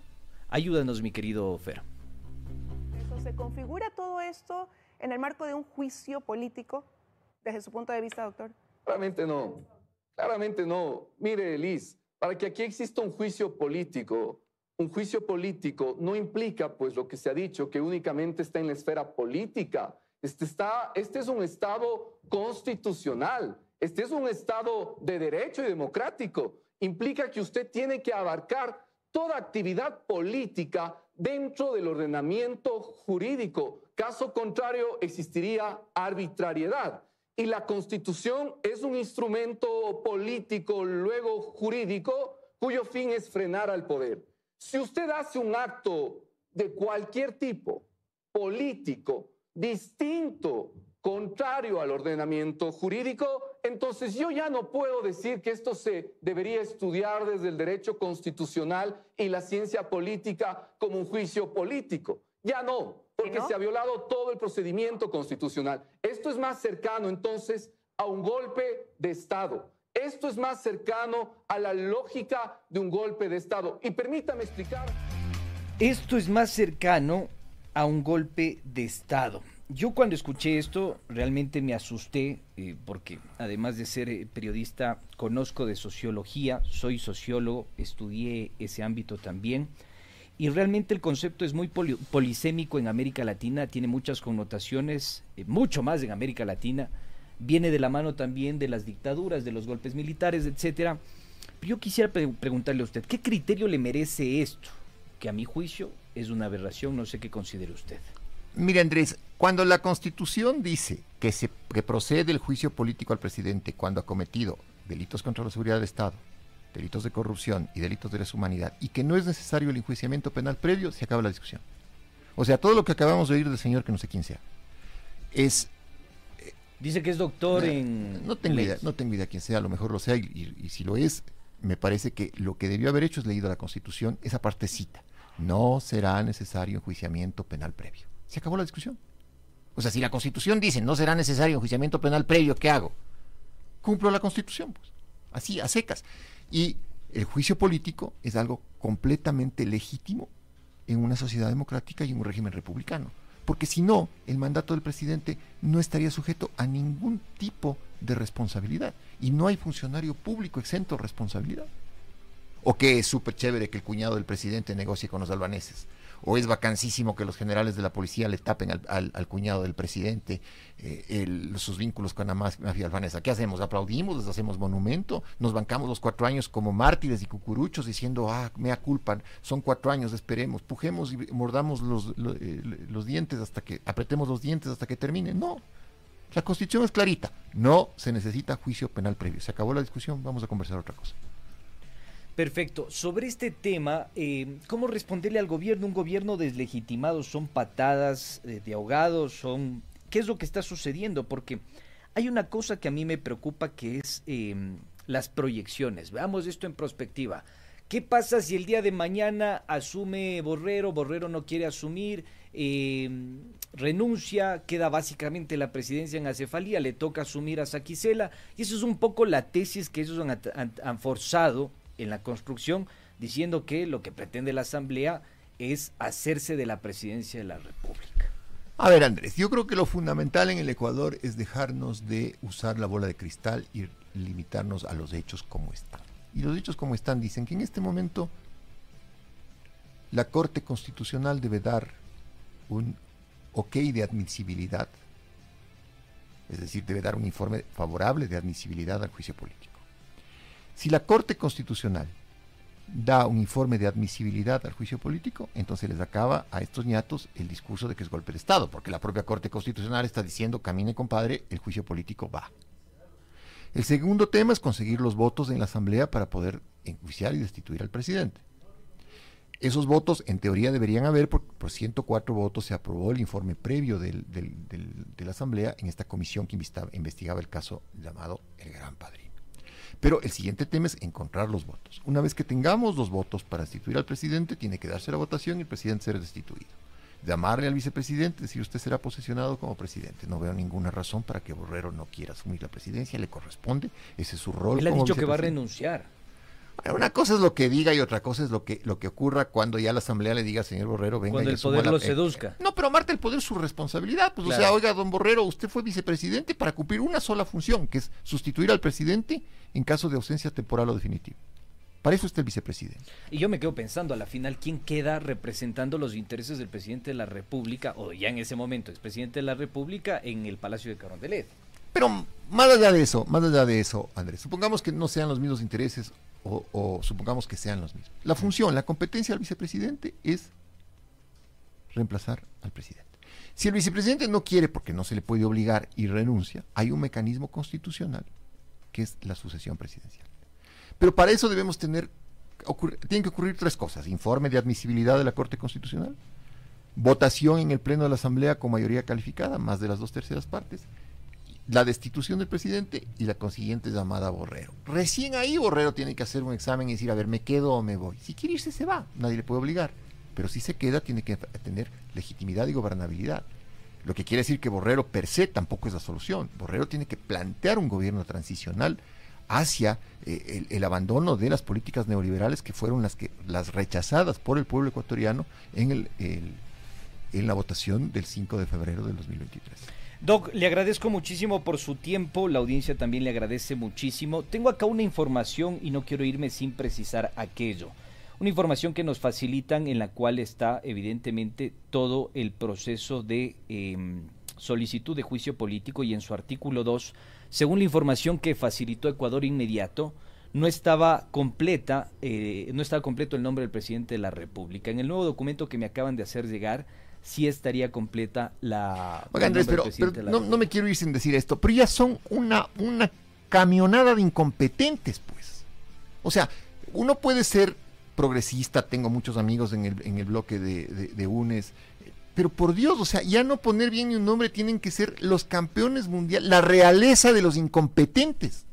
Ayúdanos, mi querido Fer. Eso, ¿Se configura todo esto en el marco de un juicio político desde su punto de vista, doctor? Claramente no. Claramente no. Mire, Liz, para que aquí exista un juicio político, un juicio político no implica, pues, lo que se ha dicho, que únicamente está en la esfera política. Este, está, este es un Estado constitucional. Este es un Estado de derecho y democrático. Implica que usted tiene que abarcar toda actividad política dentro del ordenamiento jurídico. Caso contrario, existiría arbitrariedad. Y la constitución es un instrumento político, luego jurídico, cuyo fin es frenar al poder. Si usted hace un acto de cualquier tipo, político, distinto, contrario al ordenamiento jurídico, entonces yo ya no puedo decir que esto se debería estudiar desde el derecho constitucional y la ciencia política como un juicio político. Ya no, porque se ha violado todo el procedimiento constitucional. Esto es más cercano entonces a un golpe de Estado. Esto es más cercano a la lógica de un golpe de Estado. Y permítame explicar. Esto es más cercano a un golpe de Estado. Yo cuando escuché esto realmente me asusté eh, porque además de ser eh, periodista conozco de sociología, soy sociólogo, estudié ese ámbito también y realmente el concepto es muy poli polisémico en América Latina, tiene muchas connotaciones, eh, mucho más en América Latina, viene de la mano también de las dictaduras, de los golpes militares, etcétera. Pero yo quisiera pre preguntarle a usted, ¿qué criterio le merece esto? Que a mi juicio es una aberración, no sé qué considere usted. Mire, Andrés, cuando la Constitución dice que, se, que procede el juicio político al presidente cuando ha cometido delitos contra la seguridad del Estado, delitos de corrupción y delitos de lesa humanidad, y que no es necesario el enjuiciamiento penal previo, se acaba la discusión. O sea, todo lo que acabamos de oír del señor, que no sé quién sea, es... Dice que es doctor en... No tengo, idea, no tengo idea quién sea, a lo mejor lo sea, y, y, y si lo es, me parece que lo que debió haber hecho es leído la Constitución, esa partecita. No será necesario enjuiciamiento penal previo. Se acabó la discusión. O sea, si la Constitución dice no será necesario enjuiciamiento penal previo, ¿qué hago? Cumplo la Constitución, pues. Así, a secas. Y el juicio político es algo completamente legítimo en una sociedad democrática y en un régimen republicano. Porque si no, el mandato del presidente no estaría sujeto a ningún tipo de responsabilidad. Y no hay funcionario público exento de responsabilidad. O que es súper chévere que el cuñado del presidente negocie con los albaneses o es vacancísimo que los generales de la policía le tapen al, cuñado del presidente eh, el, sus vínculos con la mafia albanesa. ¿Qué hacemos? ¿Aplaudimos? ¿Les hacemos monumento? ¿Nos bancamos los cuatro años como mártires y cucuruchos diciendo, ah, mea culpa, son cuatro años, esperemos, pujemos y mordamos los, los, eh, los dientes hasta que, apretemos los dientes hasta que termine? No. La constitución es clarita, no se necesita juicio penal previo. Se acabó la discusión, vamos a conversar otra cosa. Perfecto. Sobre este tema, eh, ¿cómo responderle al gobierno? Un gobierno deslegitimado, son patadas eh, de ahogados, son... ¿Qué es lo que está sucediendo? Porque hay una cosa que a mí me preocupa que es eh, las proyecciones. Veamos esto en perspectiva. ¿Qué pasa si el día de mañana asume Borrero, Borrero no quiere asumir, eh, renuncia, queda básicamente la presidencia en acefalía, le toca asumir a Saquicela? Y eso es un poco la tesis que ellos han- han forzado en la construcción, diciendo que lo que pretende la Asamblea es hacerse de la presidencia de la República. A ver, Andrés, yo creo que lo fundamental en el Ecuador es dejarnos de usar la bola de cristal y limitarnos a los hechos como están. Y los hechos como están dicen que en este momento la Corte Constitucional debe dar un ok de admisibilidad, es decir, debe dar un informe favorable de admisibilidad al juicio político. Si la Corte Constitucional da un informe de admisibilidad al juicio político, entonces les acaba a estos ñatos el discurso de que es golpe de Estado, porque la propia Corte Constitucional está diciendo, camine compadre, el juicio político va. El segundo tema es conseguir los votos en la Asamblea para poder enjuiciar y destituir al presidente. Esos votos en teoría deberían haber, por, por 104 votos se aprobó el informe previo del- de la Asamblea en esta comisión que investigaba el caso llamado El Gran Padrino. Pero el siguiente tema es encontrar los votos. Una vez que tengamos los votos para destituir al presidente, tiene que darse la votación y el presidente ser destituido. Llamarle al vicepresidente, decir usted será posesionado como presidente. No veo ninguna razón para que Borrero no quiera asumir la presidencia, le corresponde, ese es su rol. Él ha como dicho que va a renunciar. Una cosa es lo que diga y otra cosa es lo que, lo que ocurra cuando ya la asamblea le diga, señor Borrero, venga Cuando y el poder la- lo seduzca. no, pero Marta, el poder es su responsabilidad. Pues, Claro. o sea, oiga, don Borrero, usted fue vicepresidente para cumplir una sola función, que es sustituir al presidente en caso de ausencia temporal o definitiva. Para eso está el vicepresidente. Y yo me quedo pensando, a la final, ¿quién queda representando los intereses del presidente de la República, o ya en ese momento es presidente de la República, en el Palacio de Carondelet? Pero más allá de eso, más allá de eso, Andrés, supongamos que no sean los mismos intereses o, supongamos que sean los mismos. La función, la competencia del vicepresidente es reemplazar al presidente. Si el vicepresidente no quiere, porque no se le puede obligar y renuncia, hay un mecanismo constitucional que es la sucesión presidencial. Pero para eso debemos tener, tienen que ocurrir tres cosas. Informe de admisibilidad de la Corte Constitucional, votación en el Pleno de la Asamblea con mayoría calificada, más de las dos terceras partes, la destitución del presidente y la consiguiente llamada a Borrero. Recién ahí Borrero tiene que hacer un examen y decir, a ver, ¿me quedo o me voy? Si quiere irse, se va, nadie le puede obligar. Pero si se queda, tiene que tener legitimidad y gobernabilidad. Lo que quiere decir que Borrero per se tampoco es la solución. Borrero tiene que plantear un gobierno transicional hacia eh, el, abandono de las políticas neoliberales que fueron las que las rechazadas por el pueblo ecuatoriano en el, el- en la votación del 5 de febrero del 2023. Doc, le agradezco muchísimo por su tiempo, la audiencia también le agradece muchísimo. Tengo acá una información y no quiero irme sin precisar aquello. Una información que nos facilitan en la cual está evidentemente todo el proceso de eh, solicitud de juicio político y en su artículo 2, según la información que facilitó Ecuador Inmediato, no estaba completa, eh, no estaba completo el nombre del presidente de la República. En el nuevo documento que me acaban de hacer llegar, sí estaría completa la. Oiga, Andrés, pero, no me quiero ir sin decir esto, pero ya son una, una camionada de incompetentes, pues. O sea, uno puede ser progresista, tengo muchos amigos en el, en el bloque de, de- de UNES, pero por Dios, o sea, ya no poner bien ni un nombre, tienen que ser los campeones mundiales, la realeza de los incompetentes.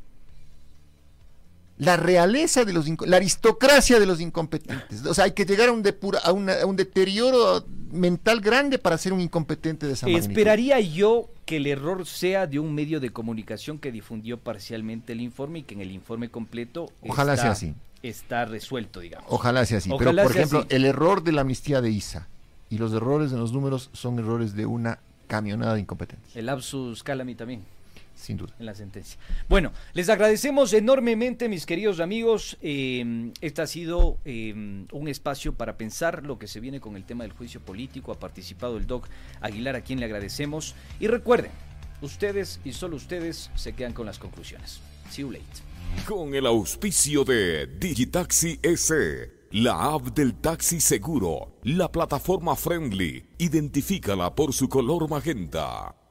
La realeza de los la aristocracia de los incompetentes. O sea, hay que llegar a un, depura- a una- a un deterioro mental grande para ser un incompetente de esa magnitud. Esperaría yo que el error sea de un medio de comunicación que difundió parcialmente el informe y que en el informe completo Ojalá está, sea así. está resuelto, digamos. Ojalá sea así. Ojalá Pero, por ejemplo, así. el error de la amnistía de ISA y los errores en los números son errores de una camionada de incompetentes, El lapsus calami también. Sin duda. en la sentencia. Bueno, les agradecemos enormemente, mis queridos amigos. Eh, este ha sido eh, un espacio para pensar lo que se viene con el tema del juicio político. Ha participado el doc Aguilar, a quien le agradecemos. Y recuerden, ustedes y solo ustedes se quedan con las conclusiones. See you late. Con el auspicio de Digitaxi S, la app del taxi seguro, la plataforma friendly, identifícala por su color magenta.